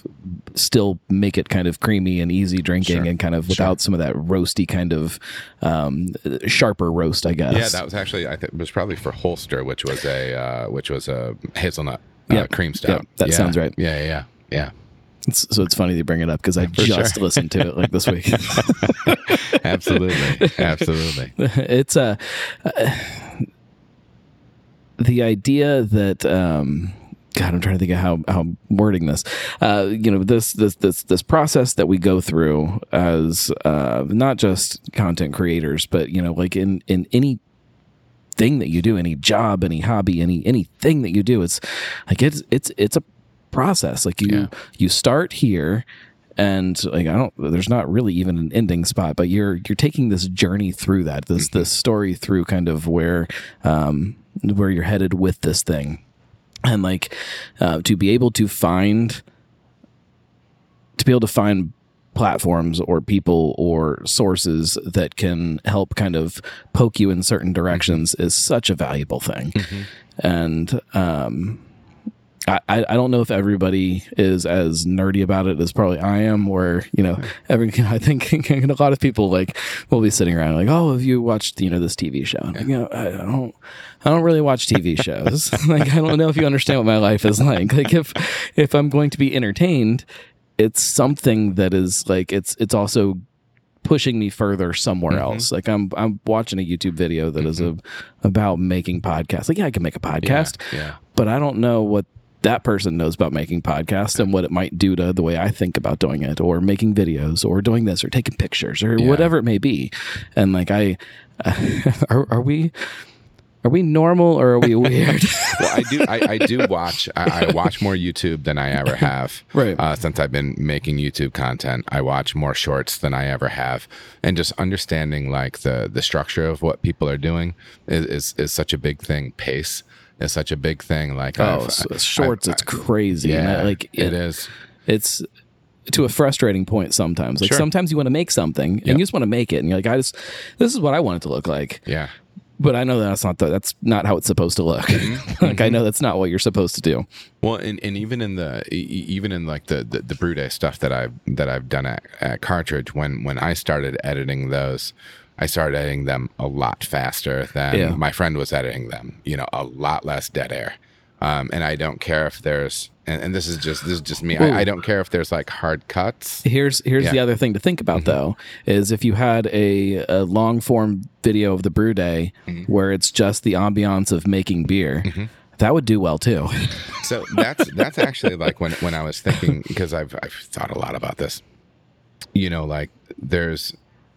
still make it kind of creamy and easy drinking Sure. and kind of without some of that roasty kind of um sharper roast i guess Yeah, that was actually I think it was probably for Holster, which was a uh, which was a hazelnut uh, Yep. cream stout. Yep, that Yeah. sounds right. Yeah, yeah, yeah. It's- so it's funny you bring it up because i (laughs) just sure. listened to it like this week (laughs) Absolutely, absolutely. (laughs) it's a the idea that um God, I'm trying to think of how how I'm wording this. Uh, you know, this this this this process that we go through as uh, not just content creators, but you know, like in in any thing that you do, any job, any hobby, any anything that you do, it's like it's it's it's a process. Like you Yeah. you start here and like I don't there's not really even an ending spot, but you're you're taking this journey through that, this this story through kind of where um where you're headed with this thing. And like uh, to be able to find to be able to find platforms or people or sources that can help kind of poke you in certain directions is such a valuable thing. And um, I, I don't know if everybody is as nerdy about it as probably I am, where, you know, mm-hmm. every, (laughs) I think (laughs) a lot of people like will be sitting around like, oh, have you watched, you know, this TV show? And you know, I don't, I don't really watch TV shows. (laughs) like, I don't know if you understand what my life is like. Like if, if I'm going to be entertained, it's something that is like, it's, it's also pushing me further somewhere mm-hmm. else. Like I'm, I'm watching a YouTube video that is mm-hmm. a, about making podcasts. Like, yeah, I can make a podcast yeah. but I don't know what that person knows about making podcasts and what it might do to the way I think about doing it or making videos or doing this or taking pictures or Yeah. whatever it may be. And like I (laughs) are, are we are we normal or are we (laughs) weird? well, I do. I, I do watch. I, I watch more YouTube than I ever have. (laughs) Right. Uh, since I've been making YouTube content, I watch more shorts than I ever have, and just understanding like the the structure of what people are doing is is, is such a big thing. Pace is such a big thing. Like oh, so shorts, I've- it's crazy. Yeah, I- like it is. it's to a frustrating point sometimes. Like Sure. sometimes you want to make something and you just want to make it and you're like, I just this is what I want it to look like. Yeah. But I know that's not the, that's not how it's supposed to look. Mm-hmm. (laughs) like I know that's not what you're supposed to do. Well, and, and even in the even in like the the, the brew day stuff that I've that I've done at, at Cartridge, when when I started editing those, I started editing them a lot faster than Yeah. my friend was editing them. You know, a lot less dead air. Um, and I don't care if there's and, and this is just this is just me. I, I don't care if there's like hard cuts. Here's here's Yeah. Mm-hmm. the other thing to think about though is if you had a, a long form video of the brew day Mm-hmm. where it's just the ambiance of making beer, that would do well too. So that's that's actually like when when I was thinking because I've I've thought a lot about this. You know, like there's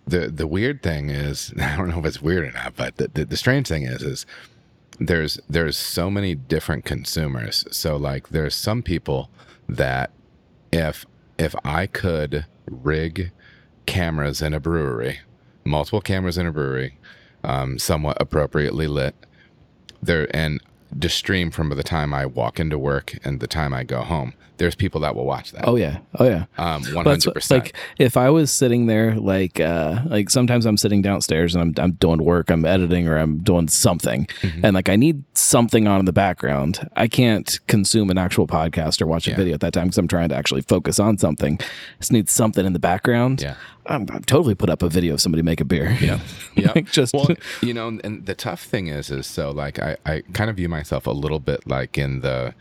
the the weird thing is (laughs) I don't know if it's weird or not, but the, the, the strange thing is is there's there's so many different consumers. So like there's some people that if if I could rig cameras in a brewery, multiple cameras in a brewery, um, somewhat appropriately lit, there and just stream from the time I walk into work and the time I go home. There's people that will watch that. Oh yeah, oh yeah. Um, one hundred percent. like if I was sitting there, like uh, like sometimes I'm sitting downstairs and I'm I'm doing work, I'm editing or I'm doing something, Mm-hmm. and like I need something on in the background. I can't consume an actual podcast or watch a Yeah. video at that time because I'm trying to actually focus on something. just need something in the background. Yeah. I'm, I'm totally put up a video of somebody make a beer. Yeah. (laughs) Yeah. Like, just- well, you know, and the tough thing is, is so like I, I kind of view myself a little bit like in the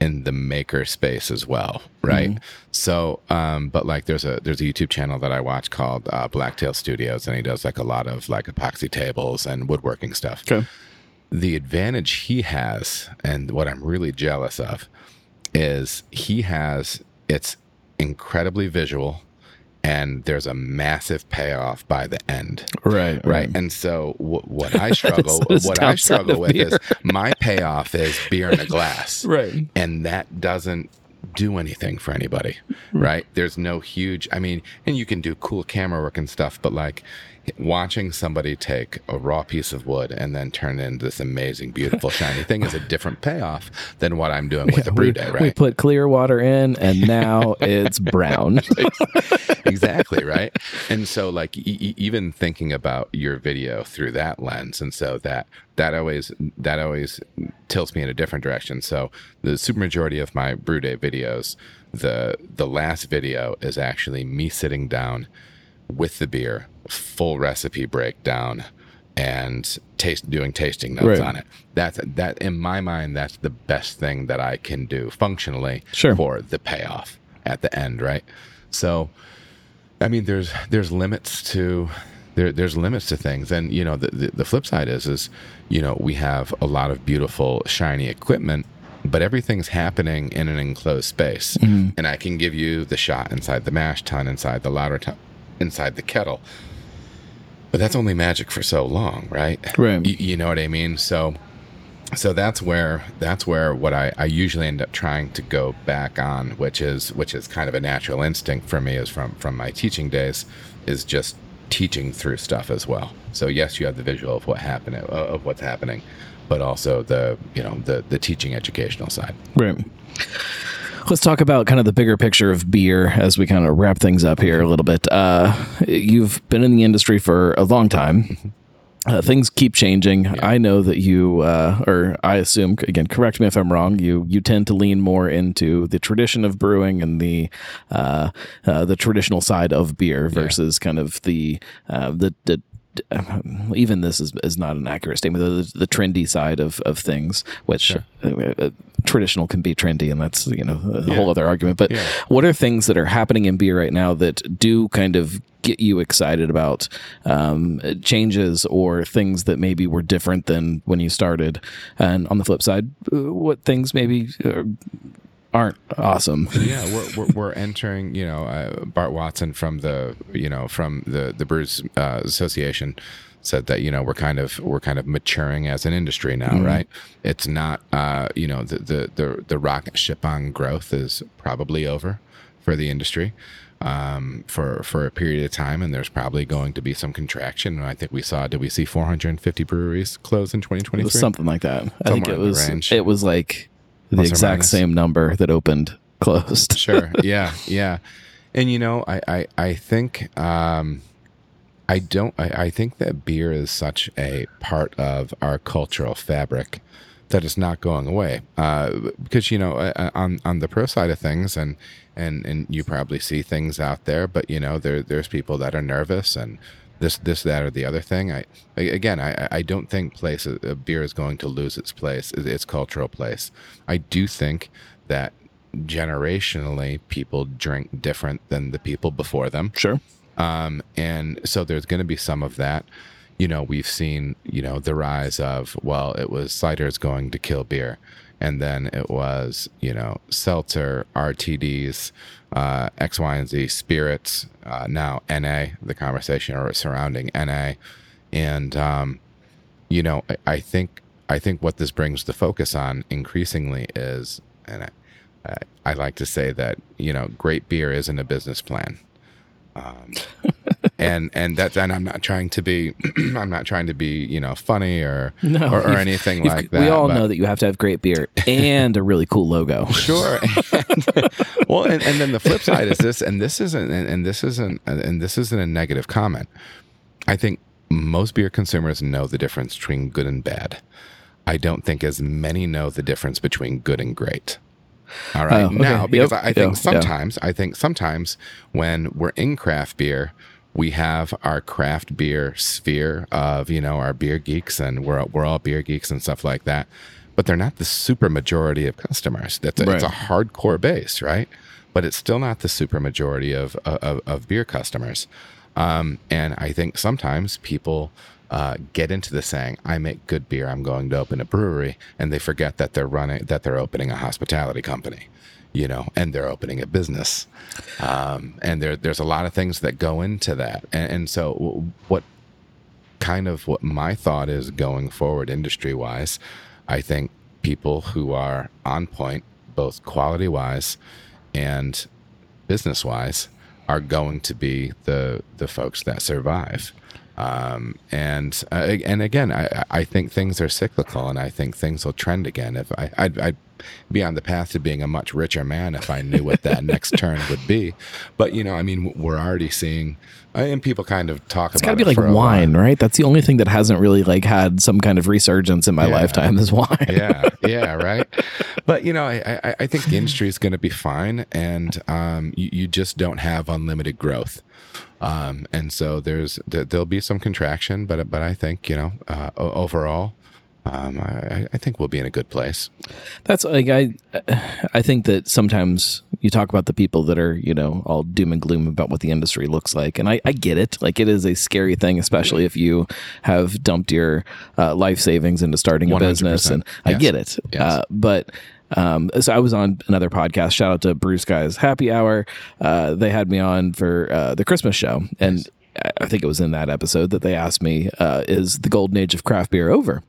in the maker space as well, right? So, um, but like there's a there's a YouTube channel that I watch called uh, Blacktail Studios, and he does like a lot of like epoxy tables and woodworking stuff. Okay. the advantage he has and what i'm really jealous of is he has it's incredibly visual and there's a massive payoff by the end. Right. Right. And so w- (laughs) what I struggle what I struggle with beer. is my payoff is beer in a glass. (laughs) right. And that doesn't do anything for anybody. Right. There's no huge I mean, and you can do cool camera work and stuff, but like watching somebody take a raw piece of wood and then turn it into this amazing, beautiful, shiny thing is a different payoff than what I'm doing with (laughs) yeah, the brew we, day, right? We put clear water in and now it's brown. (laughs) exactly, right? And so like e- even thinking about your video through that lens and so that that always that always tilts me in a different direction. So the super majority of my brew day videos, the the last video is actually me sitting down with the beer, full recipe breakdown, and taste doing tasting notes right. on it. That's that in my mind. That's the best thing that I can do functionally sure. for the payoff at the end, right? So, I mean, there's there's limits to there, there's limits to things, and you know the, the the flip side is is you know we have a lot of beautiful shiny equipment but everything's happening in an enclosed space. Mm-hmm. And I can give you the shot inside the mash tun, inside the lauter tun, inside the kettle. But that's only magic for so long, right? Right. You, you know what I mean? So, so that's where that's where what I, I usually end up trying to go back on, which is which is kind of a natural instinct for me, is from from my teaching days, is just teaching through stuff as well. So yes, you have the visual of what happened of what's happening, but also the you know the the teaching educational side. Right. Let's talk about kind of the bigger picture of beer as we kind of wrap things up here a little bit. Uh, you've been in the industry for a long time. Uh, things keep changing. Yeah. I know that you, uh, or I assume, again, correct me if I'm wrong. You you tend to lean more into the tradition of brewing and the uh, uh the traditional side of beer versus yeah. kind of the uh, the the (laughs) even this is, is not an accurate statement. The, the trendy side of, of things, which sure. uh, traditional can be trendy, and that's you know a yeah. whole other argument. But yeah. what are things that are happening in beer right now that do kind of get you excited about um, changes or things that maybe were different than when you started? And on the flip side, uh, what things maybe aren't awesome. (laughs) yeah, we're, we're, we're, entering. You know, uh, Bart Watson from the you know from the the Brewers uh, Association said that you know we're kind of we're kind of maturing as an industry now, mm-hmm. right? It's not uh, you know the, the the the rocket ship on growth is probably over for the industry. Um, for for a period of time, and there's probably going to be some contraction. And I think we saw, did we see 450 breweries close in 2023? Something like that. Somewhere I think it was. It was like the exact same number that opened closed. sure. (laughs) Yeah. Yeah. And you know, I I, I think um, I don't I, I think that beer is such a part of our cultural fabric that it's not going away. Uh, because you know, uh, uh, on on the pro side of things, and and and you probably see things out there, but you know, there there's people that are nervous and this this that or the other thing. I again, I I don't think place a, uh, beer is going to lose its place, its cultural place. I do think that generationally people drink different than the people before them. Sure. Um, and so there's going to be some of that. You know, we've seen you know the rise of well, it was ciders going to kill beer and then it was you know seltzer rtds uh, x y and z spirits uh, now na the conversation or surrounding na and um, you know I, I, think i think what this brings the focus on increasingly is and I, I like to say that you know great beer isn't a business plan. Um, (laughs) and and that's and I'm not trying to be (clears throat) I'm not trying to be you know funny or no, or, or anything like that. We all know that you have to have great beer and a really cool logo. (laughs) Sure. And, (laughs) well, and, and then the flip side is this, and this isn't and, and this isn't and this isn't a negative comment. I think most beer consumers know the difference between good and bad. I don't think as many know the difference between good and great. All right. Oh, okay. Now, because yep. I, I, think yeah. sometimes, yeah. I think sometimes when we're in craft beer, we have our craft beer sphere of, you know, our beer geeks and we're, we're all beer geeks and stuff like that. But they're not the super majority of customers. That's a, right. It's a hardcore base, right? But it's still not the super majority of, of, of beer customers. Um, and I think sometimes people uh, get into the saying, "I make good beer. I'm going to open a brewery," and they forget that they're running that they're opening a hospitality company, you know, and they're opening a business. Um, and there, there's a lot of things that go into that. And, and so, what kind of what my thought is going forward, industry wise, I think people who are on point, both quality wise and business wise, are going to be the the folks that survive. Um, and uh, and again, I, I think things are cyclical, and I think things will trend again. If I, I'd, I'd be on the path to being a much richer man if I knew what that (laughs) next turn would be. But you know, I mean, we're already seeing, and people kind of talk It's about. got to be like wine, right? That's the only thing that hasn't really like had some kind of resurgence in my Yeah. lifetime is wine. yeah, (laughs) yeah, right. But you know, I, I, I think the industry is going to be fine, and um, you, you just don't have unlimited growth. Um, and so there's there- there'll be some contraction, but but I think you know uh, overall, um, I, I think we'll be in a good place. That's like I I think that sometimes you talk about the people that are, you know, all doom and gloom about what the industry looks like. And I, I get it. Like it is a scary thing, especially if you have dumped your uh, life savings into starting a business. And I Yes. get it. Yes. Uh, but um, so I was on another podcast. Shout out to Bruce Guys Happy Hour. Uh, they had me on for uh, the Christmas show, and I- think it was in that episode that they asked me, uh, "Is the golden age of craft beer over?"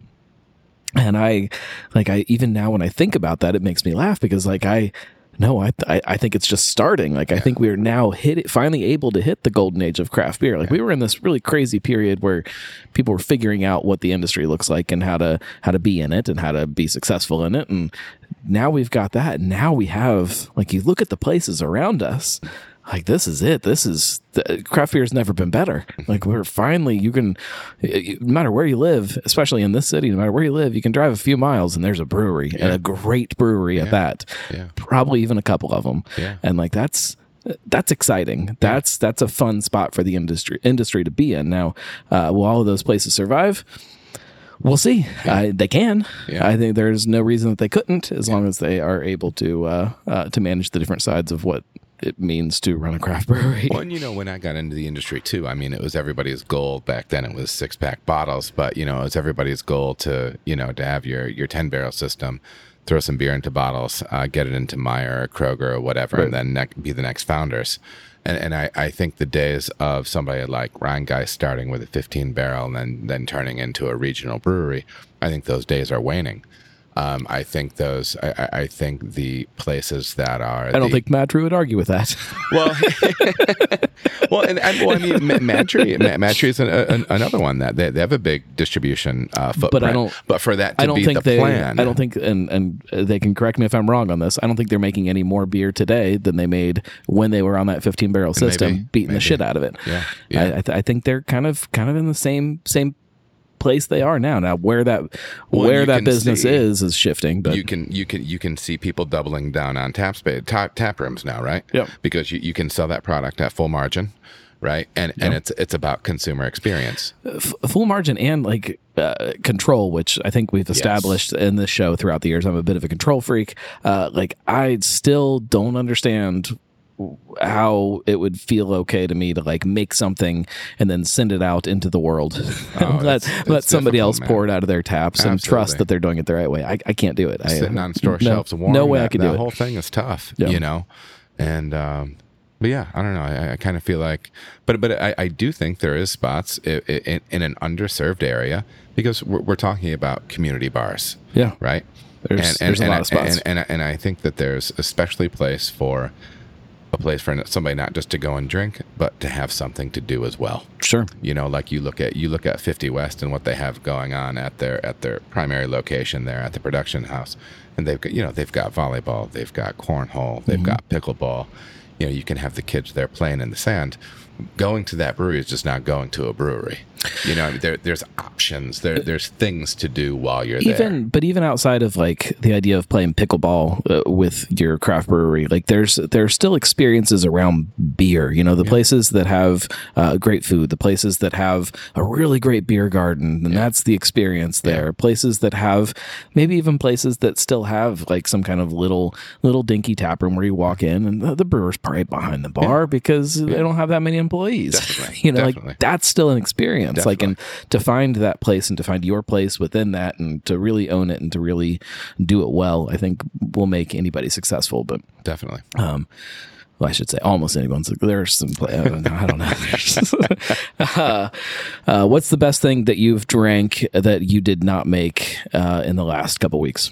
And I, like, I even now when I think about that, it makes me laugh because, like, I, no, I, I, I think it's just starting. Like, I think we are now hit it, finally able to hit the golden age of craft beer. Like, we were in this really crazy period where people were figuring out what the industry looks like and how to how to be in it and how to be successful in it. And now we've got that. Now we have, like, you look at the places around us. Like this is it. This is the, craft beer has never been better. (laughs) Like we're finally you can, no matter where you live, especially in this city, no matter where you live, you can drive a few miles and there's a brewery and a great brewery at that. Yeah. Probably even a couple of them. Yeah. And like that's that's exciting. That's that's a fun spot for the industry industry to be in. Now, uh, will all of those places survive? We'll see. Uh, they can. Yeah. I think there's no reason that they couldn't, as long as they are able to uh, uh, to manage the different sides of what it means to run a craft (laughs) brewery. Well, and you know, when I got into the industry too, I mean, it was everybody's goal back then. It was six pack bottles, but you know, it was everybody's goal to you know to have your your ten barrel system, throw some beer into bottles, uh, get it into Meijer or Kroger or whatever, and then ne- be the next founders. And and I, I think the days of somebody like Rhinegeist starting with a 15 barrel and then then turning into a regional brewery, I think those days are waning. Um, I think those. I, I- I think the places that are. I don't think MadTree would argue with that. (laughs) Well, (laughs) well, and, and well, I mean, Ma- MadTree, Ma- MadTree is an, an, another one that they, they have a big distribution uh, footprint. don't- But for that to I don't be think the they. plan, I don't think, and and they can correct me if I'm wrong on this. I don't think they're making any more beer today than they made when they were on that 15 barrel system, Maybe, beating the shit out of it. Yeah, I. I, th- I think they're kind of kind of in the same same place they are now. Now where that Well, where that business see- is is shifting, but you can you can you can see people doubling down on tap space tap, tap rooms now, right? Yep. Because you, you can sell that product at full margin, right? And and it's it's about consumer experience. f- full margin and like uh, control, which I think we've established in this show throughout the years. I'm a bit of a control freak. Uh, like I still don't understand how it would feel okay to me to like make something and then send it out into the world (laughs) (laughs) and let it's- it's let somebody else man. pour it out of their taps and trust that they're doing it the right way. I, I can't do it. I, Sitting on store no, shelves warm. No way that, I could do it. The whole thing is tough, Yeah. you know. And um, but yeah, I don't know. I, I kind of feel like, but but I, I do think there is spots in, in, in an underserved area because we're, we're talking about community bars, yeah. right? There's- there's a lot of spots. and, and, and I think that there's especially place for a place for somebody not just to go and drink, but to have something to do as well. Sure. You know, like you look at you look at 50 West and what they have going on at their at their primary location there at the production house, and they've got you know they've got volleyball, they've got cornhole, they've mm-hmm. got pickleball. You know, you can have the kids there playing in the sand. Going to that brewery is just not going to a brewery. You know, I mean, there, there's options. There, there's things to do while you're there. but even outside of like the idea of playing pickleball uh, with your craft brewery like there's there's still experiences around beer. You know the places that have uh, great food the places that have a really great beer garden and that's the experience there. Places that have maybe even places that still have like some kind of little little dinky tap room where you walk in and the, the brewer's right behind the bar because they don't have that many employees. (laughs) Definitely, you know, definitely. like that's still an experience. Like, and to find that place and to find your place within that and to really own it and to really do it well, I think will make anybody successful. But Definitely. um, well, I should say almost anyone's. Like there's some. I don't know. I don't know. (laughs) uh, uh, what's the best thing that you've drank that you did not make uh, in the last couple weeks?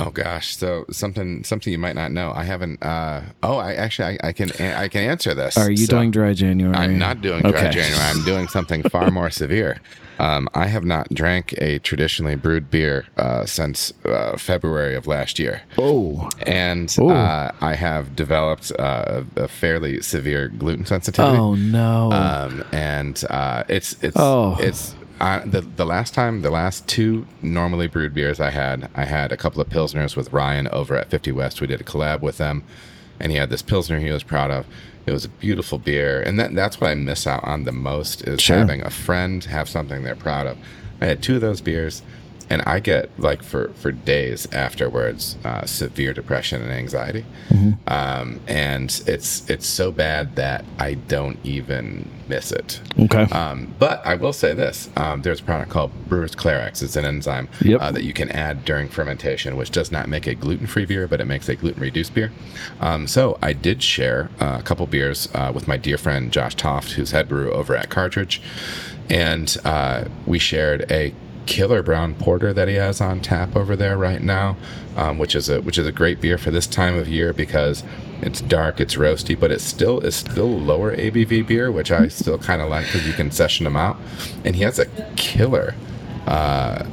Oh gosh, so something something you might not know. I haven't. Uh, oh, I actually I, I can I can answer this. Are you So, doing dry January? I'm not doing dry Okay. January. I'm doing something far more (laughs) severe. Um, I have not drank a traditionally brewed beer uh, since uh, February of last year. Oh, and uh, I have developed uh, a fairly severe gluten sensitivity. oh no. Um, and uh, it's it's Oh. it's uh, the the last time the last two normally brewed beers I had I had a couple of pilsners with Ryan over at 50 West. We did a collab with them, and he had this pilsner he was proud of. It was a beautiful beer, and that that's what I miss out on the most is Sure. having a friend have something they're proud of. I had two of those beers, and I get like for for days afterwards uh, severe depression and anxiety, um, and it's it's so bad that I don't even miss it. okay. Um, but I will say this: um, there's a product called Brewer's Clarex. It's an enzyme Yep. uh, that you can add during fermentation, which does not make a gluten-free beer, but it makes a gluten-reduced beer. Um, so I did share uh, a couple beers uh, with my dear friend Josh Toft, who's head brew over at Cartridge, and uh, we shared a killer brown porter that he has on tap over there right now, um, which is a which is a great beer for this time of year because it's dark, it's roasty, but it's still is still lower ABV beer, which I still kind of like because you can session them out. And he has a killer uh,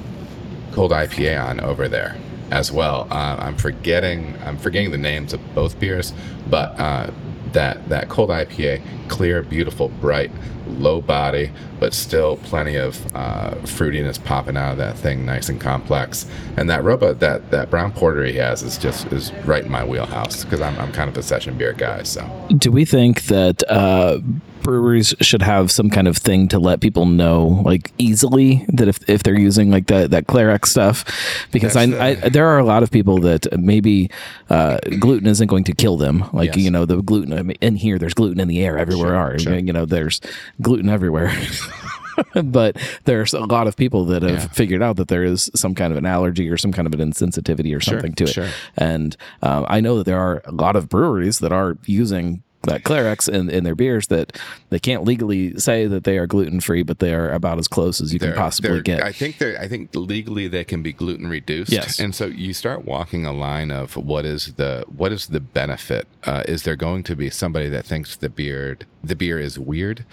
cold IPA on over there as well. Uh, I'm forgetting I'm forgetting the names of both beers, but uh, that that cold IPA, clear, beautiful, bright, low body, but still plenty of uh, fruitiness popping out of that thing, nice and complex. And that robo that that brown porter he has is just is right in my wheelhouse because I'm I'm kind of a session beer guy. So Do we think that uh, breweries should have some kind of thing to let people know, like easily, that if, if they're using like that that Clarex stuff? Because I, the- I there are a lot of people that maybe uh, gluten isn't going to kill them. Like Yes. you know the gluten I mean, in here, there's gluten in the air everywhere. Sure, are sure. you know there's gluten everywhere. (laughs) but there's a lot of people that have Yeah. figured out that there is some kind of an allergy or some kind of an insensitivity or something to it. sure. And um, I know that there are a lot of breweries that are using that Clarex in, in their beers that they can't legally say that they are gluten free, but they are about as close as you can They're- possibly get. I think they're. I think legally they can be gluten reduced. Yes. And so you start walking a line of what is the what is the benefit? Uh, is there going to be somebody that thinks the beer the beer is weird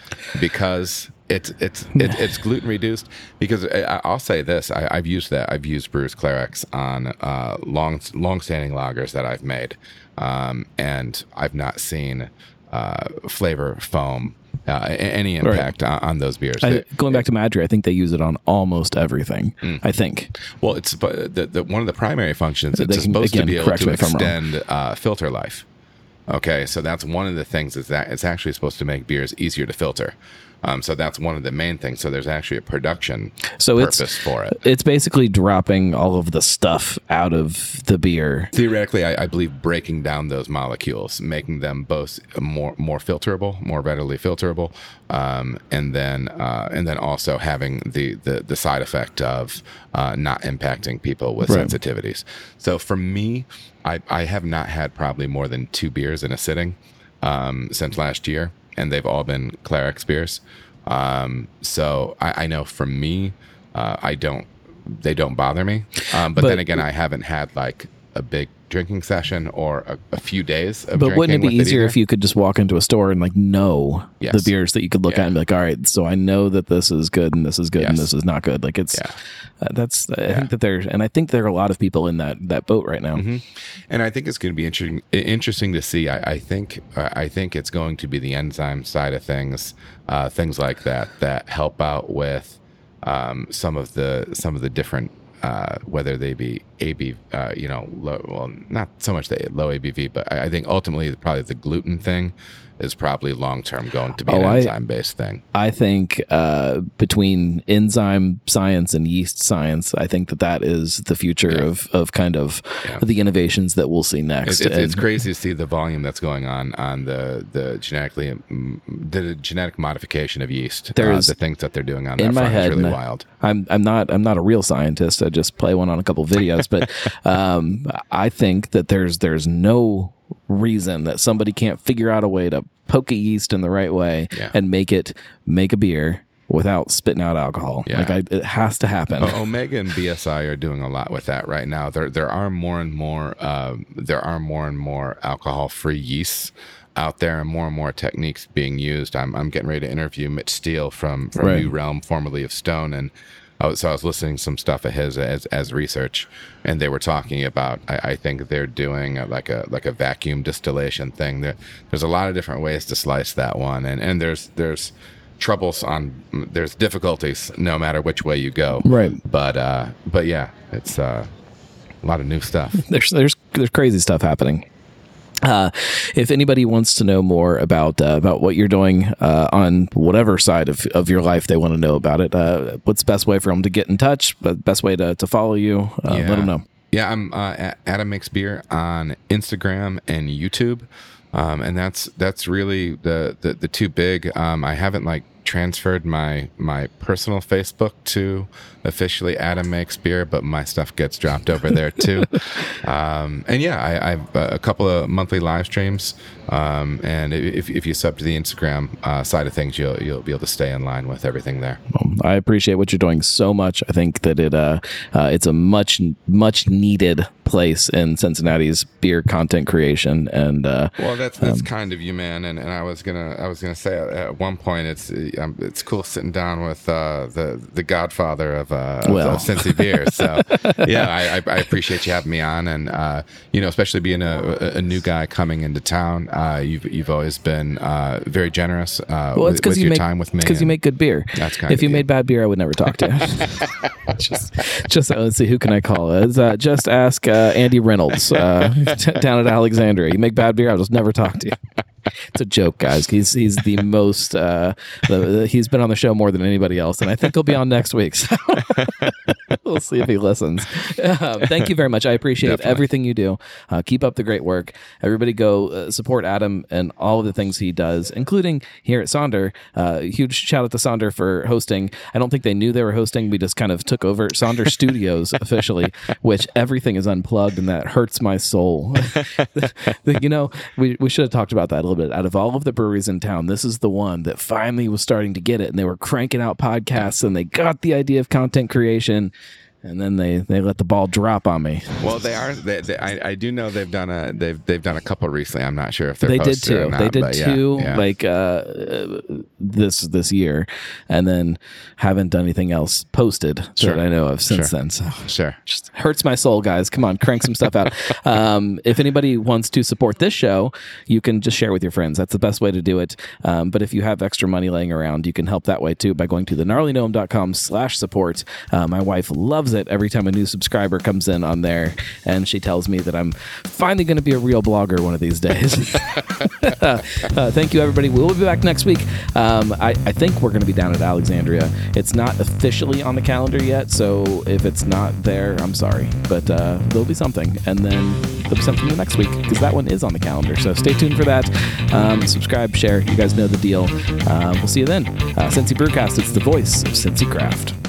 because it's it's it, (laughs) it's gluten reduced? Because I, I'll say this: I, I've used that. I've used Brewers Clarex on uh, long long standing lagers that I've made, um, and I've not seen uh, flavor foam. Uh, any impact on, on those beers? I, going back to MadTree, I think they use it on almost everything. Mm. I think. Well, it's but the, the, one of the primary functions. It's can- supposed again, to be able to me if I'm wrong. extend uh, filter life. Okay, so that's one of the things is that it's actually supposed to make beers easier to filter. Um, so that's one of the main things. So there's actually a production So it's- purpose for it. It's basically dropping all of the stuff out of the beer. Theoretically, I, I believe breaking down those molecules, making them both more more filterable, more readily filterable, um, and then uh, and then also having the the, the side effect of uh, not impacting people with Right. sensitivities. So for me, I, I have not had probably more than two beers in a sitting um, since last year, and they've all been Clarex beers. Um, so I, I know for me, uh, I don't they don't bother me. Um, but, But- then again, I haven't had like a big drinking session or a, a few days of But wouldn't it be easier either. if you could just walk into a store and like know Yes. the beers that you could look Yeah. at and be like, all right, so I know that this is good and this is good and this is not good. Like it's Yeah. uh, that's I think that there's and I think there are a lot of people in that that boat right now. Mm-hmm. And I think it's going to be interesting interesting to see. I, I think uh, I think it's going to be the enzyme side of things, uh, things like that that help out with um, some of the some of the different uh, whether they be AB, uh, you know, low, well, not so much the low ABV, but I, I think ultimately probably the gluten thing is probably long term going to be an Oh, I- enzyme based thing. I think uh, between enzyme science and yeast science, I think that that is the future of, of kind of Yeah. the innovations that we'll see next. It's, it's, it's crazy to see the volume that's going on on the the genetically the genetic modification of yeast. There's- uh, the things that they're doing on in that my front head, really wild. I'm I'm not I'm not a real scientist. I just play one on a couple videos, but (laughs) um, I think that there's there's no reason that somebody can't figure out a way to poke a yeast in the right way Yeah. and make it make a beer without spitting out alcohol. Yeah. Like I, it has to happen. Omega and BSI are doing a lot with that right now. There there are more and more um, there are more and more alcohol free yeasts out there, and more and more techniques being used. I'm I'm getting ready to interview Mitch Steele from from Right. New Realm, formerly of Stone, and. I was, so I was listening to some stuff of his as, as research, and they were talking about. I, I think they're doing a, like a like a vacuum distillation thing. There, there's a lot of different ways to slice that one, and and there's there's troubles on there's difficulties no matter which way you go Right. but uh but yeah it's uh a lot of new stuff (laughs) there's there's there's crazy stuff happening. Uh, if anybody wants to know more about uh, about what you're doing uh, on whatever side of, of your life they want to know about it, uh, what's the best way for them to get in touch? But best way to, to follow you? Uh, Let them know. yeah i'm uh, A- adam makes beer on instagram and youtube um and that's that's really the the, the two big um i haven't like transferred my my personal facebook to officially adam makes beer but my stuff gets dropped over there too. (laughs) Um and yeah i i've uh, a couple of monthly live streams um and if, if you sub to the instagram uh, side of things you'll you'll be able to stay in line with everything there Um, I appreciate what you're doing so much. I think that it uh, uh, it's a much much needed place in Cincinnati's beer content creation, and uh, Well, that's that's kind of you, man. And, and I was gonna I was gonna say at, at one point it's um, it's cool sitting down with uh, the the Godfather of, uh, of, Well. of Cincy beer. So (laughs) yeah, I, I, I appreciate you having me on, and uh, you know, especially being a, a, a new guy coming into town. Uh, you've you've always been uh, very generous uh, well, it's with, you your make time with me. because you make good beer. That's kind if you you. made bad beer, I would never talk to you. (laughs) just, just uh, let's see, who can I call? Uh, just ask uh, Andy Reynolds uh, (laughs) down at Alexandria. You make bad beer, I'll just never talk to you. It's a joke, guys. He's he's the most. Uh, the, he's been on the show more than anybody else, and I think he'll be on next week. So (laughs) we'll see if he listens. Um, thank you very much. I appreciate Definitely. everything you do. Uh, keep up the great work. Everybody, go uh, support Adam and all of the things he does, including here at Sonder. Uh, huge shout out to Sonder for hosting. I don't think they knew they were hosting. We just kind of took over Sonder Studios (laughs) officially, which everything is unplugged, and that hurts my soul. (laughs) you know, we, we should have talked about that a little bit. Out of all of the breweries in town, this is the one that finally was starting to get it, and they were cranking out podcasts, and they got the idea of content creation. And then they, they let the ball drop on me. Well, they are. They, they, I, I do know they've done a they've they've done a couple recently. I'm not sure if they're they did two. not, they did but yeah, two yeah. like uh, this this year, and then haven't done anything else posted Sure. that I know of since Sure. then. So sure. just hurts my soul, guys. Come on, crank some stuff out. (laughs) Um, if anybody wants to support this show, you can just share with your friends. That's the best way to do it. Um, but if you have extra money laying around, you can help that way too by going to thegnarlygnome.com slash support. Uh, my wife loves it every time a new subscriber comes in on there, and she tells me that I'm finally going to be a real blogger one of these days. (laughs) uh, thank you, everybody. We'll be back next week. Um, I, I think we're going to be down at Alexandria. It's not officially on the calendar yet, so if it's not there, I'm sorry. But uh, there'll be something. And then there'll be something the next week because that one is on the calendar. So stay tuned for that. Um, subscribe, share. You guys know the deal. Uh, we'll see you then. Uh, Cincy Brewcast, it's the voice of Cincy Craft.